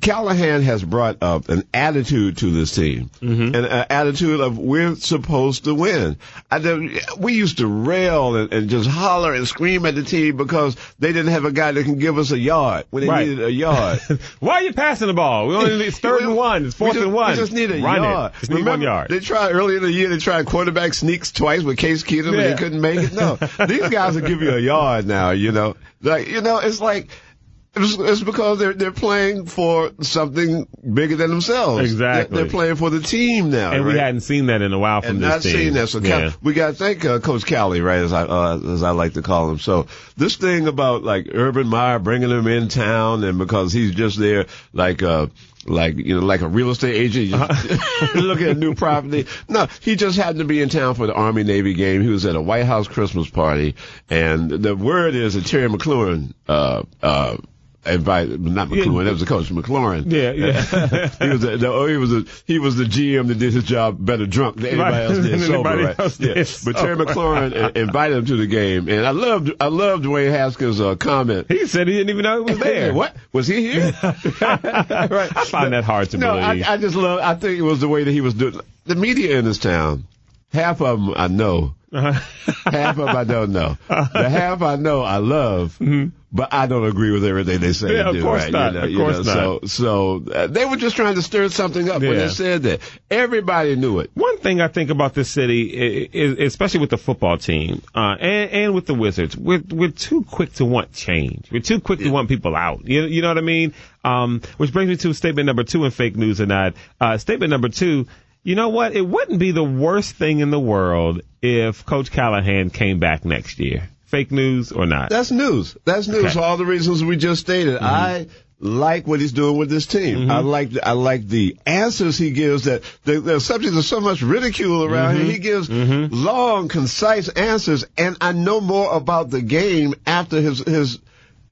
Callahan has brought up an attitude to this team,
mm-hmm.
an attitude of we're supposed to win. I, we used to rail and, and, just holler and scream at the team because they didn't have a guy that can give us a yard when they right. needed a yard. [LAUGHS]
Why are you passing the ball? We only need [LAUGHS] third and one. It's fourth
just,
and one.
We just need a
Run
yard.
It. Just Remember, one yard.
They tried earlier in the year. They tried quarterback sneaks twice with Case Keenum, yeah. and they couldn't make it. No, [LAUGHS] these guys will give you a yard now. You know, like you know, it's like it's, because they're they're playing for something bigger than themselves.
Exactly.
They're, they're playing for the team now,
and
right?
we hadn't seen that in a while from
and
this
not
team.
seen that. So
yeah.
we got to thank uh, Coach Cali, right, as I uh, as I like to call him. So this thing about like Urban Meyer bringing him in town, and because he's just there, like. uh like you know, like a real estate agent, uh-huh. [LAUGHS] looking at new property. No, he just happened to be in town for the Army Navy game. He was at a White House Christmas party, and the word is that Terry McLaurin uh, uh, invited not McLaurin, yeah. that was the coach McLaurin.
Yeah, yeah. [LAUGHS]
he was the, the oh, he was the he was the GM that did his job better drunk than anybody right. else did [LAUGHS] sober, right?
Else
yeah.
Did
but Terry McLaurin invited him to the game, and I loved I loved Dwayne Haskins' uh, comment.
He said he didn't even know he was there. [LAUGHS]
what was he here?
right. I find that hard to
no,
believe.
I, I just love. I think it was the way that he was doing. The media in this town, half of them I know. Uh-huh. [LAUGHS] half of them I don't know. The half I know I love.
Mm-hmm
but I don't agree with everything they say.
Yeah,
of
do,
course
right? not. You know, of course
you
know,
not. So, so uh, they were just trying to stir something up yeah. when they said that. Everybody knew it.
One thing I think about this city, is, especially with the football team uh, and, and with the Wizards, we're we're too quick to want change. We're too quick yeah. to want people out. You you know what I mean? Um, which brings me to statement number two in fake news or not. Uh, statement number two. You know what? It wouldn't be the worst thing in the world if Coach Callahan came back next year. fake news or not?
That's news. That's news
Okay.
for all the reasons we just stated.
Mm-hmm.
I like what he's doing with this team. I like the, I like the answers he gives that the, the subject of so much ridicule around
Mm-hmm.
here. He gives long, concise answers, and I know more about the game after his his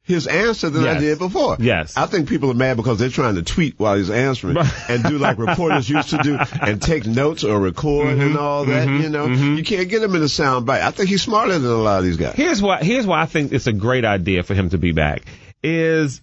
his answer than I did before.
Yes.
I think people are mad because they're trying to tweet while he's answering and do like [LAUGHS] reporters used to do and take notes or record
Mm-hmm.
and all that. You know, you can't get him in a sound bite. I think he's smarter than a lot of these guys.
Here's why. Here's why I think it's a great idea for him to be back. Is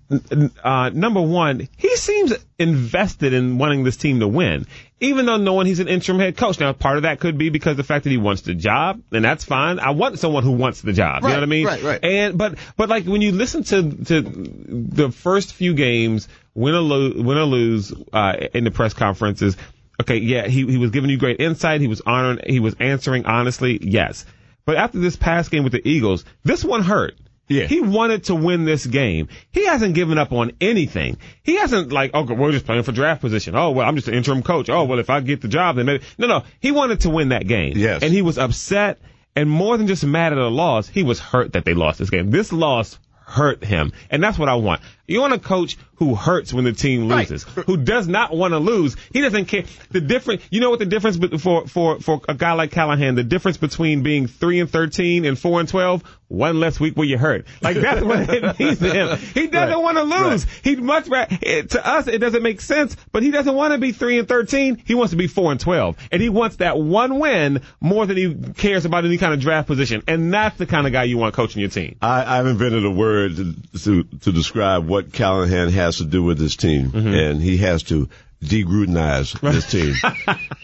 uh, number one, he seems invested in wanting this team to win, even though knowing he's an interim head coach. Now, part of that could be because the fact that he wants the job, and that's fine. I want someone who wants the job. you know what I mean?
right, right.
And but but like when you listen to to the first few games, win or lose, win or lose uh, in the press conferences. Okay, yeah, he he was giving you great insight. He was honoring. He was answering honestly. Yes. But after this past game with the Eagles, this one hurt.
Yeah.
He wanted to win this game. He hasn't given up on anything. He hasn't like, okay, we're just playing for draft position. Oh, well, I'm just an interim coach. Oh, well, if I get the job, then maybe. No, no. He wanted to win that game.
Yes.
And he was upset and more than just mad at a loss, he was hurt that they lost this game. This loss hurt him. And that's what I want. You want a coach who hurts when the team
Right.
loses, who does not want to lose. He doesn't care. The difference, you know what the difference be- for, for, for a guy like Callahan, the difference between being 3 and 13 and 4 and 12, one less week where you hurt. Like that's what it [LAUGHS] means to him. He doesn't
Right.
want to lose. He'd much rather, eh, it, to us, it doesn't make sense, but he doesn't want to be 3 and 13. He wants to be 4 and 12. And he wants that one win more than he cares about any kind of draft position. And that's the kind of guy you want coaching your team.
I, I've invented a word to, to to describe what Callahan has to do with his team,
Mm-hmm.
and he has to degrudenize this team,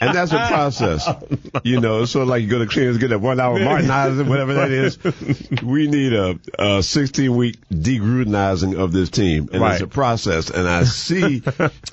and that's a process. You know, so like you go to cleaners get that one hour Martinizing, whatever that is. [LAUGHS] We need a, a 16 week degrudinizing of this team, and
Right.
it's a process. And I see,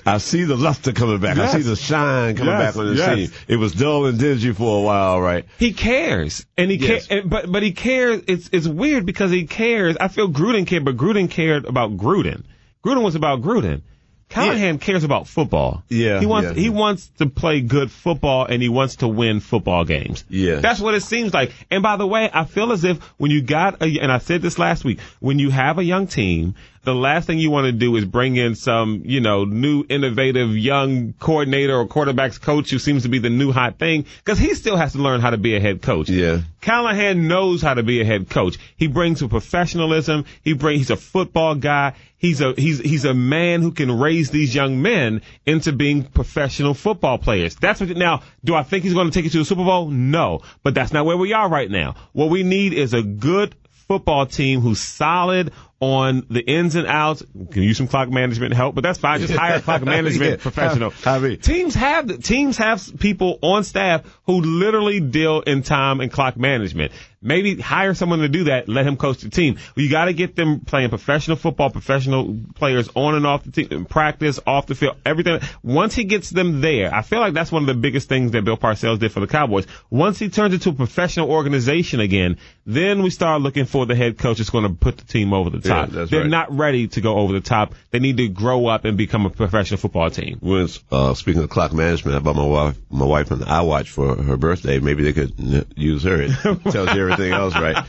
I see the luster coming back. I see the shine coming
Yes,
back on this
yes.
team. It was dull and dingy for a while, right?
He cares, and he
Yes.
cares, but but he cares. It's it's weird because he cares. I feel Gruden cared, but Gruden cared about Gruden. Gruden was about Gruden. Callahan cares about football.
Yeah,
he wants
yeah.
he wants to play good football and he wants to win football games.
Yeah,
that's what it seems like. And by the way, I feel as if when you got a and I said this last week, when you have a young team, the last thing you want to do is bring in some you know new innovative young coordinator or quarterbacks coach who seems to be the new hot thing because he still has to learn how to be a head coach.
Yeah.
Callahan knows how to be a head coach. He brings a professionalism. He brings, he's a football guy. He's a, he's, he's a man who can raise these young men into being professional football players. That's what, now, do I think he's going to take it to the Super Bowl? No. But that's not where we are right now. What we need is a good football team who's solid on the ins and outs. Can use some clock management help, but that's fine. Just hire a clock [LAUGHS] management
Yeah.
professional.
I mean-
teams have teams have people on staff who literally deal in time and clock management. Maybe hire someone to do that. Let him coach the team. You got to get them playing professional football, professional players on and off the team, practice, off the field, everything. Once he gets them there, I feel like that's one of the biggest things that Bill Parcells did for the Cowboys. Once he turns into a professional organization again, then we start looking for the head coach that's going to put the team over the
Yeah,
top.
that's
They're
right.
not ready to go over the top. They need to grow up and become a professional football team.
when uh, speaking of clock management, I bought my wife my wife an iWatch for her birthday. Maybe they could use her. It [LAUGHS] tells you everything else, right?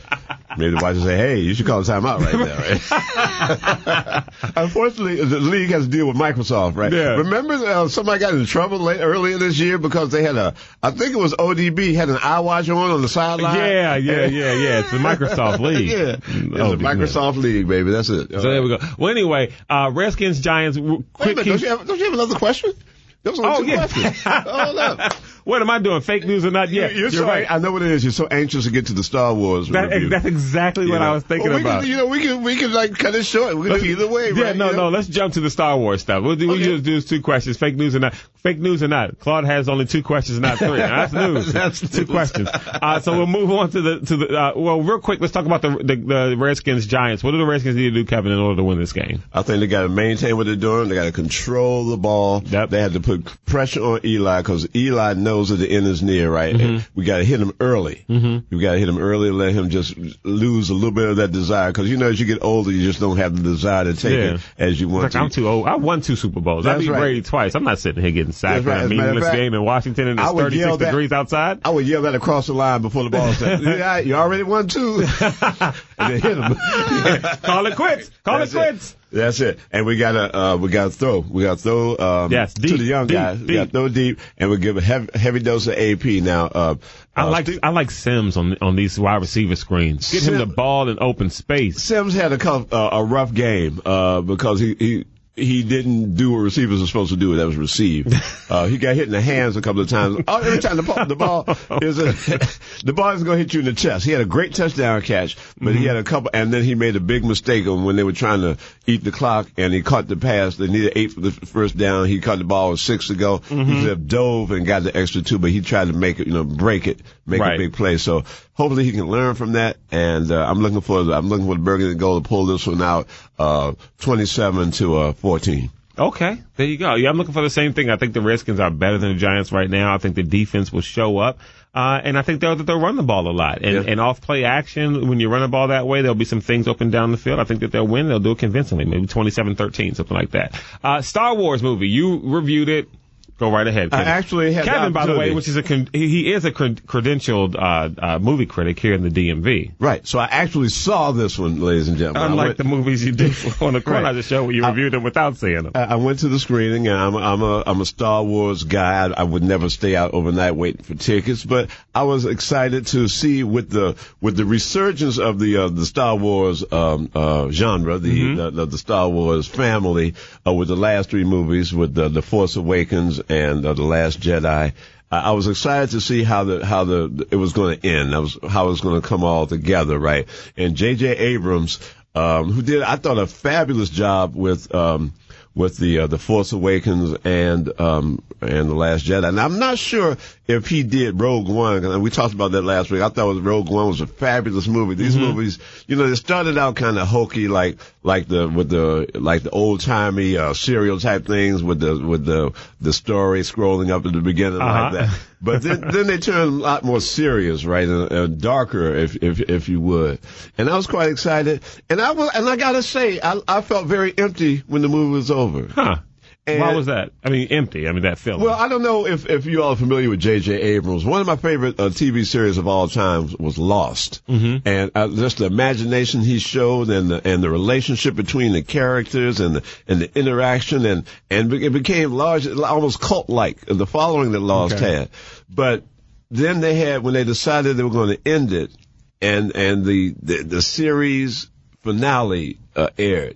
Maybe the wife will say, "Hey, you should call a timeout right there." Right? [LAUGHS] Unfortunately, the league has to deal with Microsoft, right?
Yeah.
Remember, uh, somebody got in trouble late, earlier this year because they had a, I think it was ODB had an iWatch on on the sideline.
Yeah, yeah, yeah, yeah. It's the [LAUGHS] Microsoft League.
yeah, it's
Oh,
a Microsoft league, baby. That's it.
So there we go. Well, anyway, uh, Redskins, Giants. w-
Wait a minute, don't you have, don't you have another question? Only
Oh,
two
yeah.
questions. [LAUGHS] Hold up.
What am I doing? Fake news or not yet?
You're,
You're
so,
right.
I know what it is. You're so anxious to get to the Star Wars
That,
review.
that's exactly what I was thinking
Well, we
about.
Can, you know, we can we can like cut it short. We can either way,
yeah,
right?
no,
you know?
no. Let's jump to the Star Wars stuff. We'll do, we
Okay.
just do two questions: fake news or not. Fake news or not. Claude has only two questions, not three. [LAUGHS] That's news.
That's
two
news.
questions. Uh, so we'll move on to the to the. Uh, well, real quick, let's talk about the, the the Redskins Giants. What do the Redskins need to do, Kevin, in order to win this game?
I think they got to maintain what they're doing. They got to control the ball.
Yep.
They had to put pressure on Eli because Eli knows knows that the end is near, right?
Mm-hmm.
We got to hit him early. Mm-hmm. We got to hit him early and let him just lose a little bit of that desire. Because you know, as you get older, you just don't have the desire to take
Yeah.
it as you want
Like
to.
I'm too old. I won two Super Bowls. I
That's
beat
right.
Brady twice. I'm not sitting here getting sacked
right.
in a
As a matter of
meaningless
fact,
game in Washington and
I
it's 36
yell that-
degrees outside.
I would yell that across the line before the ball said, [LAUGHS] yeah, you already won two. [LAUGHS] [LAUGHS] and then hit him.
Call it quits. Call
That's
it quits.
That's it. And we gotta, uh, we gotta throw. We gotta throw, um,
Yes,
to the young
deep,
guys. We
deep.
gotta throw deep and we give a heavy, heavy dose of AP. Now, uh,
I
uh,
like
Steve-
I like Sims on on these wide receiver screens. Get him the ball in open space.
Sims had a, uh, a rough game, uh, because he, he, he didn't do what receivers are supposed to do. That was receive. [LAUGHS] Uh, he got hit in the hands a couple of times. Oh, every time the ball, the ball is a, [LAUGHS] the ball is going to hit you in the chest. He had a great touchdown catch, but he had a couple, and then he made a big mistake when they were trying to eat the clock, and he caught the pass. They needed eight for the first down. He caught the ball with six to go. He could have dove and got the extra two, but he tried to make it, you know, break it, make
Right.
a big play. So hopefully he can learn from that. And uh, I'm looking for I'm looking for the Burgundy goal to pull this one out, uh, 27 to uh, 14.
Okay, there you go. Yeah, I'm looking for the same thing. I think the Redskins are better than the Giants right now. I think the defense will show up. Uh, and I think they'll, that they'll run the ball a lot. And,
Yeah.
and off play action, when you run the ball that way, there'll be some things open down the field. I think that they'll win. They'll do it convincingly, maybe 27-13, something like that. Uh, Star Wars movie, you reviewed it. Go right ahead.
I
Kevin.
actually had
Kevin, by the way, which is a con- he is a con- credentialed uh, uh, movie critic here in the DMV.
Right. So I actually saw this one, ladies and gentlemen. I
Unlike
went-
the movies you did [LAUGHS] [LAUGHS] on the corner
Right.
of the show where you reviewed them without seeing them.
I I went to the screening, and I'm, I'm a I'm a Star Wars guy. I, I would never stay out overnight waiting for tickets, but I was excited to see with the with the resurgence of the uh, the Star Wars um, uh, genre, the, the, the the Star Wars family, uh, with the last three movies, with the the Force Awakens and uh, the Last Jedi. I, was excited to see how the how the it was going to end. I was how it was going to come all together, right? And J.J. Abrams, um, who did I thought a fabulous job with um, with the uh, the Force Awakens and um, and the Last Jedi. And I'm not sure if he did Rogue One. And we talked about that last week. I thought was Rogue One was a fabulous movie. These movies, you know, they started out kind of hokey, like like the with the like the old timey uh, serial type things with the with the the story scrolling up at the beginning
Uh-huh.
like that. But then, [LAUGHS] then they turned a lot more serious, right, and, and darker, if if if you would. And I was quite excited. And I was, and I gotta say, I I felt very empty when the movie was over.
Huh.
And-
Why was that? I mean, empty. I mean, that film.
Well, I don't know if, if you all are familiar with J.J. Abrams. One of my favorite uh, TV series of all time was Lost, mm-hmm. and uh, just the imagination he showed, and the and the relationship between the characters, and the and the interaction, and and it became large, almost cult like the following that Lost
Okay.
had. But then they had when they decided they were going to end it, and and the the, the series finale uh, aired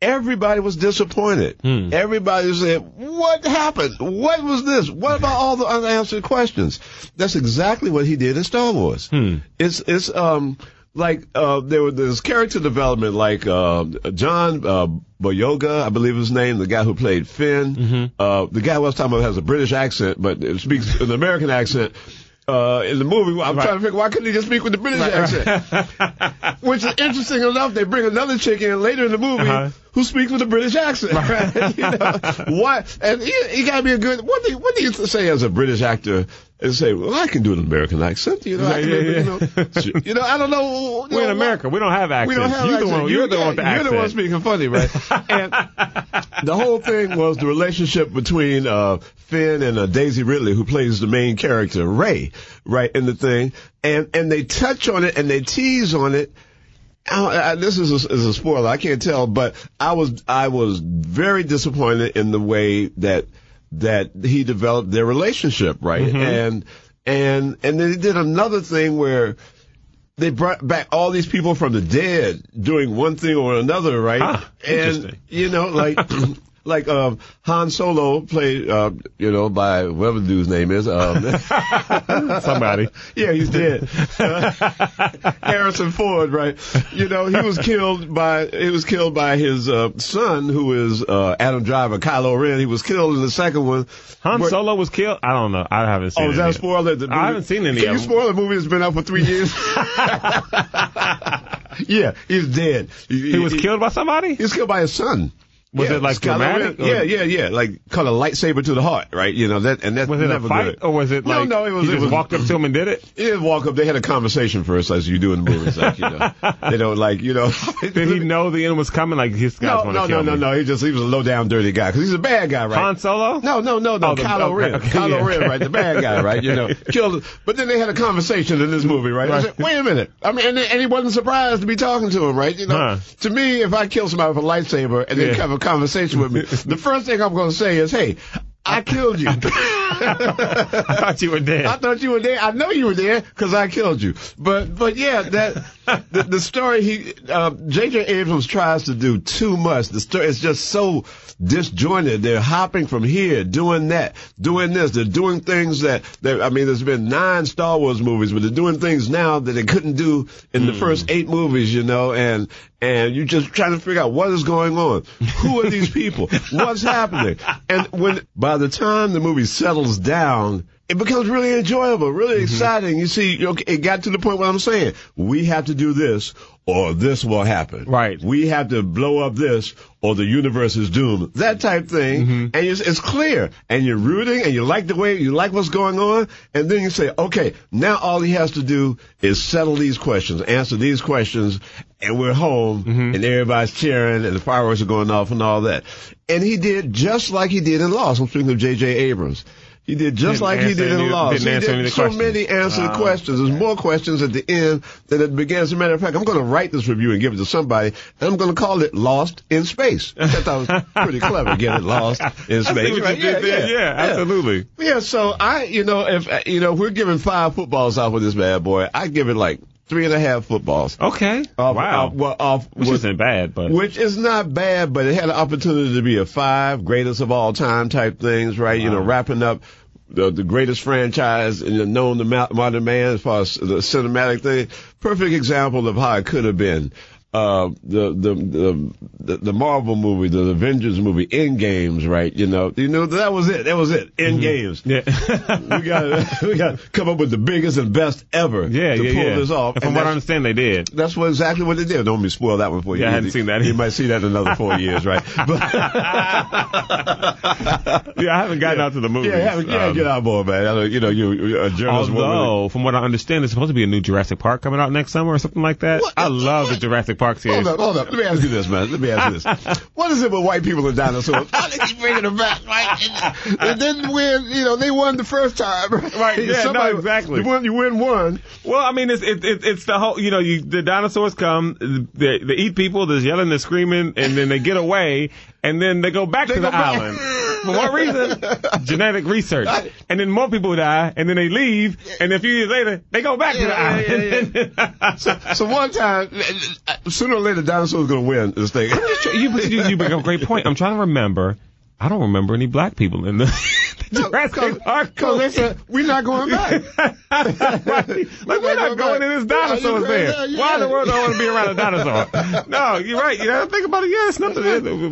everybody was disappointed. Everybody said, what happened? What was this? What about all the unanswered questions? That's exactly what he did in Star Wars. It's, it's, um, like, uh, there was this character development, like, uh, John, uh, Boyega, I believe his name, the guy who played Finn. Uh, the guy I was talking about has a British accent, but speaks an American accent. Uh, in the movie, I'm
Right.
trying to figure why couldn't he just speak with the British accent? [LAUGHS] Which is interesting enough. They bring another chick in later in the movie
Uh-huh.
who speaks with a British accent. Right? [LAUGHS] you know, why? And he, he got to be a good. What do you, what do you say as a British actor? And say, well, I can do an American accent. You know, I can,
Yeah,
you,
yeah,
know [LAUGHS] you know, I don't know.
We're in
know,
America. We don't have accents.
we don't have
you're the one. You're the one with the
You're
accent.
the one speaking funny, right? and the whole thing was the relationship between uh, Finn and uh, Daisy Ridley, who plays the main character Rey, right in the thing, and and they touch on it and they tease on it. I, I, this is a, is a spoiler. I can't tell, but I was I was very disappointed in the way that that he developed their relationship, right?
Mm-hmm.
And and and then he did another thing where they brought back all these people from the dead doing one thing or another, right?
Ah,
and
interesting.
you know, like [LAUGHS] like um, Han Solo played, uh, you know, by whatever the dude's name is. Um, [LAUGHS] [LAUGHS]
Somebody.
yeah, he's dead. Uh, [LAUGHS] Harrison Ford, right? You know, he was killed by he was killed by his uh, son, who is uh, Adam Driver, Kylo Ren. He was killed in the second one.
Han
Where-
Solo was killed. I don't know. I haven't seen.
Oh, is that a spoiler? The
I haven't seen any
Can
of
you spoil a movie that's been out for three years? yeah, he's dead.
He was killed by somebody.
He was killed by his son.
Was
yeah,
it like dramatic? Or-
yeah, yeah, yeah. Like called a lightsaber to the heart, right? You know that, and that's
Was it a fight
good.
or was it
No,
like
no, it was-
he
it
just
was-
walked up to him and did it?
He didn't walk up. They had a conversation first, as you do in the movies. Like, you know, [LAUGHS] they don't like, you know.
Did he know the end was coming? Like his guys
No,
want
no,
to
no, no,
me?
no. He just he was a low down, dirty guy because he's a bad guy, right?
Han Solo?
No, no, no, no.
Oh,
Kylo
okay,
Ren.
okay, [LAUGHS]
Kylo
yeah.
Ren, right? The bad guy, right? You know, [LAUGHS] killed. But then they had a conversation in this movie, right? I said, wait a minute. I mean, and, and he wasn't surprised to be talking to him, right? You know,
Huh.
to me, if I kill somebody with a lightsaber and they
Yeah.
have a conversation with me, the [LAUGHS] first thing I'm going to say is, hey, I killed you. [LAUGHS]
I thought you were dead.
I thought you were there. I know you were there because I killed you. But but yeah, that [LAUGHS] the, the story he uh, J.J. Abrams tries to do too much. The story is just so disjointed. They're hopping from here, doing that, doing this. They're doing things that that I mean, there's been nine Star Wars movies, but they're doing things now that they couldn't do in the first eight movies. You know, and and you're just trying to figure out what is going on. Who are these people? [LAUGHS] What's happening? And when by the time the movie settles down, it becomes really enjoyable, really mm-hmm. exciting. You see, it got to the point where I'm saying we have to do this or this will happen.
Right.
We have to blow up this or the universe is doomed. That type thing. Mm-hmm. And it's, it's clear. And you're rooting and you like the way, you like what's going on. And then you say, okay, now all he has to do is settle these questions, answer these questions, and we're home mm-hmm. and everybody's cheering and the fireworks are going off and all that. And he did just like he did in Lost. I'm speaking of J.J. Abrams. He did just like he did in
any-
Lost.
didn't
He
answer
did so
questions.
many answered
Wow. Ah.
questions. There's more questions at the end than at the beginning. As a matter of fact, I'm going to write this review and give it to somebody, and I'm going to call it Lost in Space. I thought that was [LAUGHS] pretty clever, get it Lost in Space. Right?
did there. Yeah, absolutely.
Yeah, so I, you know, if, you know, we're giving five footballs off with this bad boy, I give it like three and a half footballs.
Okay.
Off-
wow.
off- well, off,
Which
with-
isn't bad, but
which is not bad, but it had an opportunity to be a five, greatest of all time type things, right? You know, wrapping up the, the greatest franchise in the known to modern man as far as the cinematic thing. Perfect example of how it could have been. Uh, the, the, the, the, Marvel movie, the Avengers movie, End Games, right? You know, you know, that was it. That was it. End Games.
yeah. [LAUGHS]
We got we got to come up with the biggest and best ever
yeah,
to
yeah,
pull
yeah.
this off.
And from
And
what I understand, they did.
that's what exactly what they did. Don't be spoil that one for you.
Yeah, I hadn't
You-
seen that
You might see that in another four [LAUGHS] years, right? But [LAUGHS]
Yeah, I haven't gotten out to the movies.
yeah, have, yeah,
Um,
get on board, man. Know, You know, you you're a journalist. woman.
Although, from what I understand, there's supposed to be a new Jurassic Park coming out next summer or something like that.
What?
I love the? Jurassic Park series.
Hold up, hold up. Let me ask you this, man. Let me ask you this. [LAUGHS] What is it with white people and dinosaurs? [LAUGHS] They keep bringing them back, right? And, and then win, you know, they won the first time.
Right, yeah, no, exactly.
You win, you win one.
Well, I mean, it's it, it, it's the whole. You know, you, the dinosaurs come, they, they eat people, they're yelling, they're screaming, and then they get away, and then they go back
They
to
go
the
back.
island. [LAUGHS] [LAUGHS] For what reason? Genetic research. And then more people die, and then they leave, and a few years later, they go back to the
Yeah, yeah,
island. [LAUGHS]
So, so one time, uh, uh, sooner or later, dinosaurs going to win this thing.
you, you, you bring up a great point. I'm trying to remember. I don't remember any black people in the, [LAUGHS] the Jurassic Park.
Because they said, we're not going back. [LAUGHS]
Like we're not going in this
dinosaur
there.
yeah, yeah.
Why in the world do I want to be around a dinosaur? No, you're right. You gotta think about it. Yeah, it's nothing. We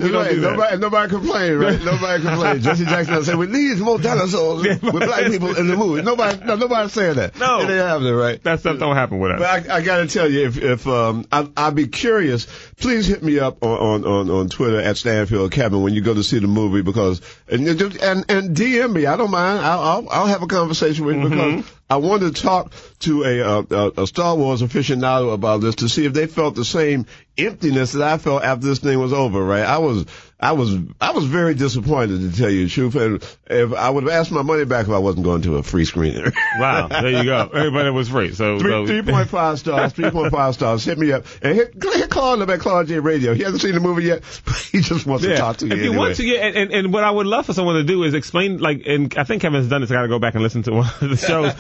don't
Right,
do that.
nobody, nobody complained, right? [LAUGHS] Nobody complained. Jesse Jackson said, we need more dinosaurs with black people in the movie. Nobody, no, nobody's saying that.
No.
It ain't happening, right?
That stuff don't happen with us.
But I, I got to tell you, if if um, I, I'd be curious, please hit me up on, on, on, on Twitter at Stanfield Kevin when you go to see the movie because and and, and DM me. I don't mind. I'll I'll, I'll have a conversation with you because I wanted to talk to a, uh, a a Star Wars aficionado about this to see if they felt the same emptiness that I felt after this thing was over. Right? I was. I was I was very disappointed to tell you the truth, and if I would have asked my money back if I wasn't going to a free screener. [LAUGHS]
Wow, there you go. Everybody was free. So,
Three,
so-
three point five stars, three point five stars. Hit me up and hit, hit Claude up at Claude J Radio. He hasn't seen the movie yet, [LAUGHS] but he just wants to talk to you.
If you
anyway.
want to, yeah, and, and, and what I would love for someone to do is explain, like, and I think Kevin's done this. I got to go back and listen to one of the shows.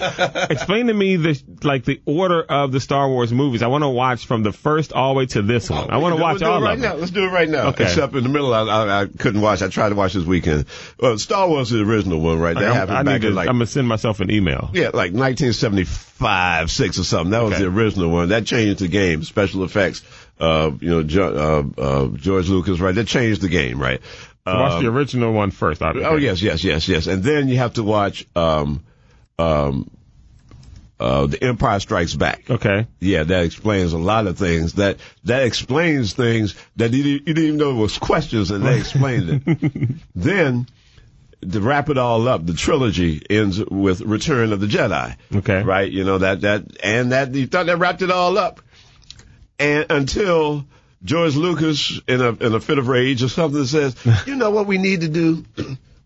[LAUGHS] explain to me the like the order of the Star Wars movies. I want to watch from the first all the way to this one. Oh, I want to watch
it
all
right
of
now. Let's do it right now.
Okay.
Except in the middle, I, I, I couldn't watch. I tried to watch this weekend. Well, Star Wars is the original one, right? That
I'm,
happened
I
back
need
in like
I'm gonna send myself an email.
yeah, like 1975, six or something. That was
Okay.
the original one. That changed the game. Special effects. Uh, you know, jo- uh, uh, George Lucas, right? That changed the game, right?
watch
Um,
the original one first.
Oh yes, yes, yes, yes. And then you have to watch um um uh, The Empire Strikes Back.
Okay.
Yeah, that explains a lot of things. That that explains things that you, you didn't even know was questions, and they explained it. [LAUGHS] then, to wrap it all up, the trilogy ends with Return of the Jedi.
Okay.
Right. You know that that and that you thought that wrapped it all up, and until. George Lucas, in a in a fit of rage or something, says, [LAUGHS] "You know what we need to do?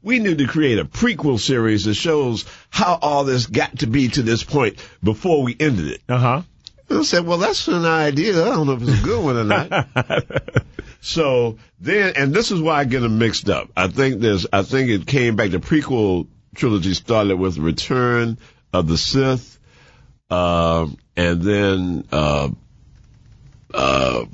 We need to create a prequel series that shows how all this got to be to this point before we ended it.
Uh huh.
I said, well, that's an idea. I don't know if it's a good one or not. [LAUGHS] so then, and this is why I get them mixed up. I think there's, I think it came back. The prequel trilogy started with Return of the Sith, uh, and then, uh, uh,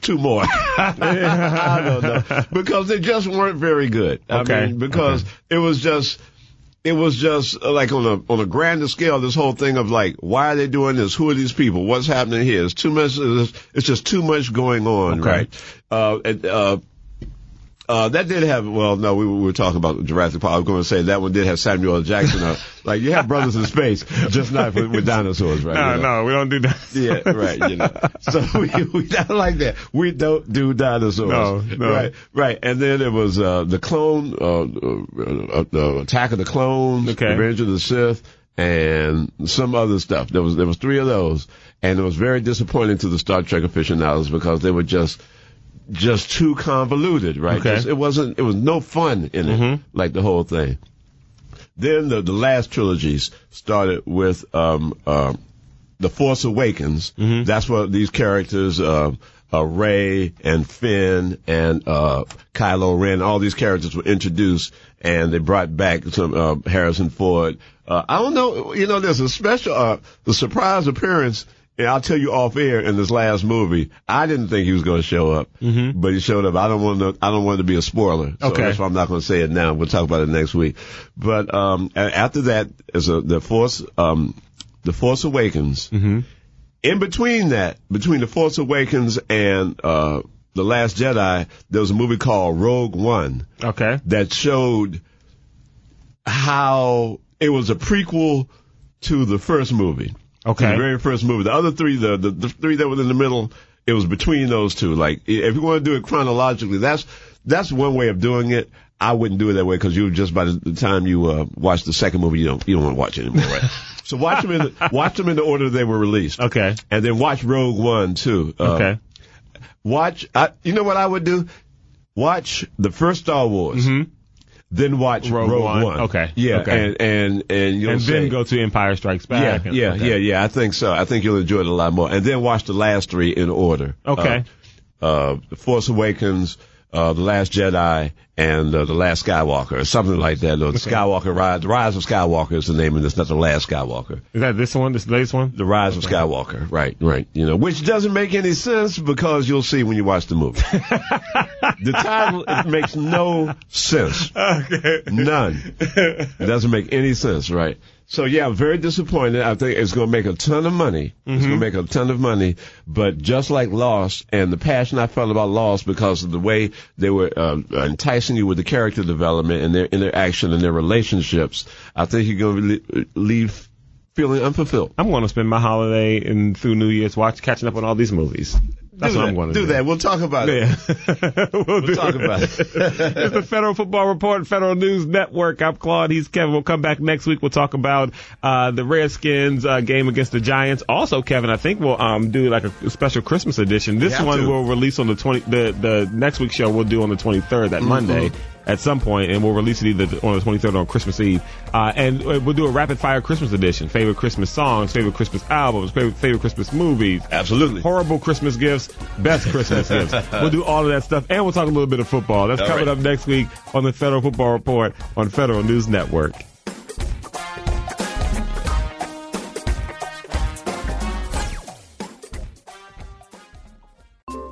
two more. [LAUGHS] I don't know because they just weren't very good.
Okay.
I mean, because
okay.
it was just. It was just uh, like on a on a grander scale. This whole thing of like, why are they doing this? Who are these people? What's happening here? It's too much. It's just too much going on,
okay.
right? Uh, and, uh, uh, that did have, well, no, we, we were talking about Jurassic Park. I was going to say that one did have Samuel L. Jackson. Uh, [LAUGHS] like, you have brothers in space, just not with, with dinosaurs, right?
No,
you know?
no, we don't do that.
Yeah, right, you know. So [LAUGHS] we, we don't like that. We don't do dinosaurs.
No, no.
Right, right. And then it was, uh, the clone, uh, uh, uh, Attack of the Clones,
Okay.
Revenge of the Sith, and some other stuff. There was, there was three of those. And it was very disappointing to the Star Trek aficionados because they were just, just too convoluted, right?
Okay.
It wasn't, it was no fun in it,
Mhm.
like the whole thing. Then the, the last trilogies started with, um, uh, The Force Awakens.
Mhm.
That's what these characters, uh, uh, Rey and Finn and, uh, Kylo Ren, all these characters were introduced and they brought back some, uh, Harrison Ford. Uh, I don't know, you know, there's a special, uh, the surprise appearance and I'll tell you off air in this last movie, I didn't think he was going to show up,
Mhm.
but he showed up. I don't want to. I don't want to be a spoiler. So
Okay.
That's why I'm not going to say it now. We'll talk about it next week. But um, after that is a, the Force, um, the Force Awakens.
Mm-hmm.
In between that, between the Force Awakens and uh, the Last Jedi, there was a movie called Rogue One
Okay.
that showed how it was a prequel to the first movie.
Okay.
The very first movie. The other three, the, the, the three that were in the middle, it was between those two. Like, if you want to do it chronologically, that's, that's one way of doing it. I wouldn't do it that way because you just by the, time you uh, watch the second movie, you don't you don't want to watch it anymore, right? [LAUGHS] so watch them in the, [LAUGHS] watch them in the order they were released.
Okay.
And then watch Rogue One too. Uh,
Okay.
Watch. I, you know what I would do? Watch the first Star Wars.
Mm-hmm.
Then watch
Rogue
Rogue,
One.
One.
Okay.
Yeah.
Okay.
And and and you'll
And
say,
then go to Empire Strikes Back.
yeah,
okay.
yeah, yeah. I think so. I think you'll enjoy it a lot more. And then watch the last three in order.
Okay.
Uh, uh, the Force Awakens, uh, The Last Jedi, and uh, The Last Skywalker, or something like that. Or the Skywalker Rise. The Rise of Skywalker is the name of this, not The Last Skywalker.
Is that this one? This latest one?
The Rise of Skywalker. Right, right. You know, which doesn't make any sense because you'll see when you watch the movie. [LAUGHS] the title it makes no sense.
Okay.
None. It doesn't make any sense, right? So yeah, I'm very disappointed. I think it's going to make a ton of money. It's going to make a ton of money. But just like Lost and the passion I felt about Lost because of the way they were uh, enticing you with the character development and their interaction and their relationships, I think you're going to leave feeling unfulfilled.
I'm going to spend my holiday and through New Year's watch catching up on all these movies. That's
do
what
that.
I'm going to do.
do that. We'll talk about it.
Yeah. [LAUGHS] we'll do
talk about it. [LAUGHS]
it's the Federal Football Report, Federal News Network. I'm Claude. He's Kevin. We'll come back next week. We'll talk about uh, the Redskins uh, game against the Giants. Also, Kevin, I think we'll um, do like a special Christmas edition. This one
to.
will release on the 20. The the next week's show we'll do on the 23rd,
Mm-hmm.
that Monday. At some point, and we'll release it either on the 23rd or on Christmas Eve. Uh, and uh, we'll do a rapid fire Christmas edition. Favorite Christmas songs, favorite Christmas albums, favorite, favorite Christmas movies,
Absolutely.
horrible Christmas gifts, best Christmas [LAUGHS] gifts. We'll do all of that stuff, and we'll talk a little bit of football. That's
All
coming
right.
up next week on the Federal Football Report on Federal News Network.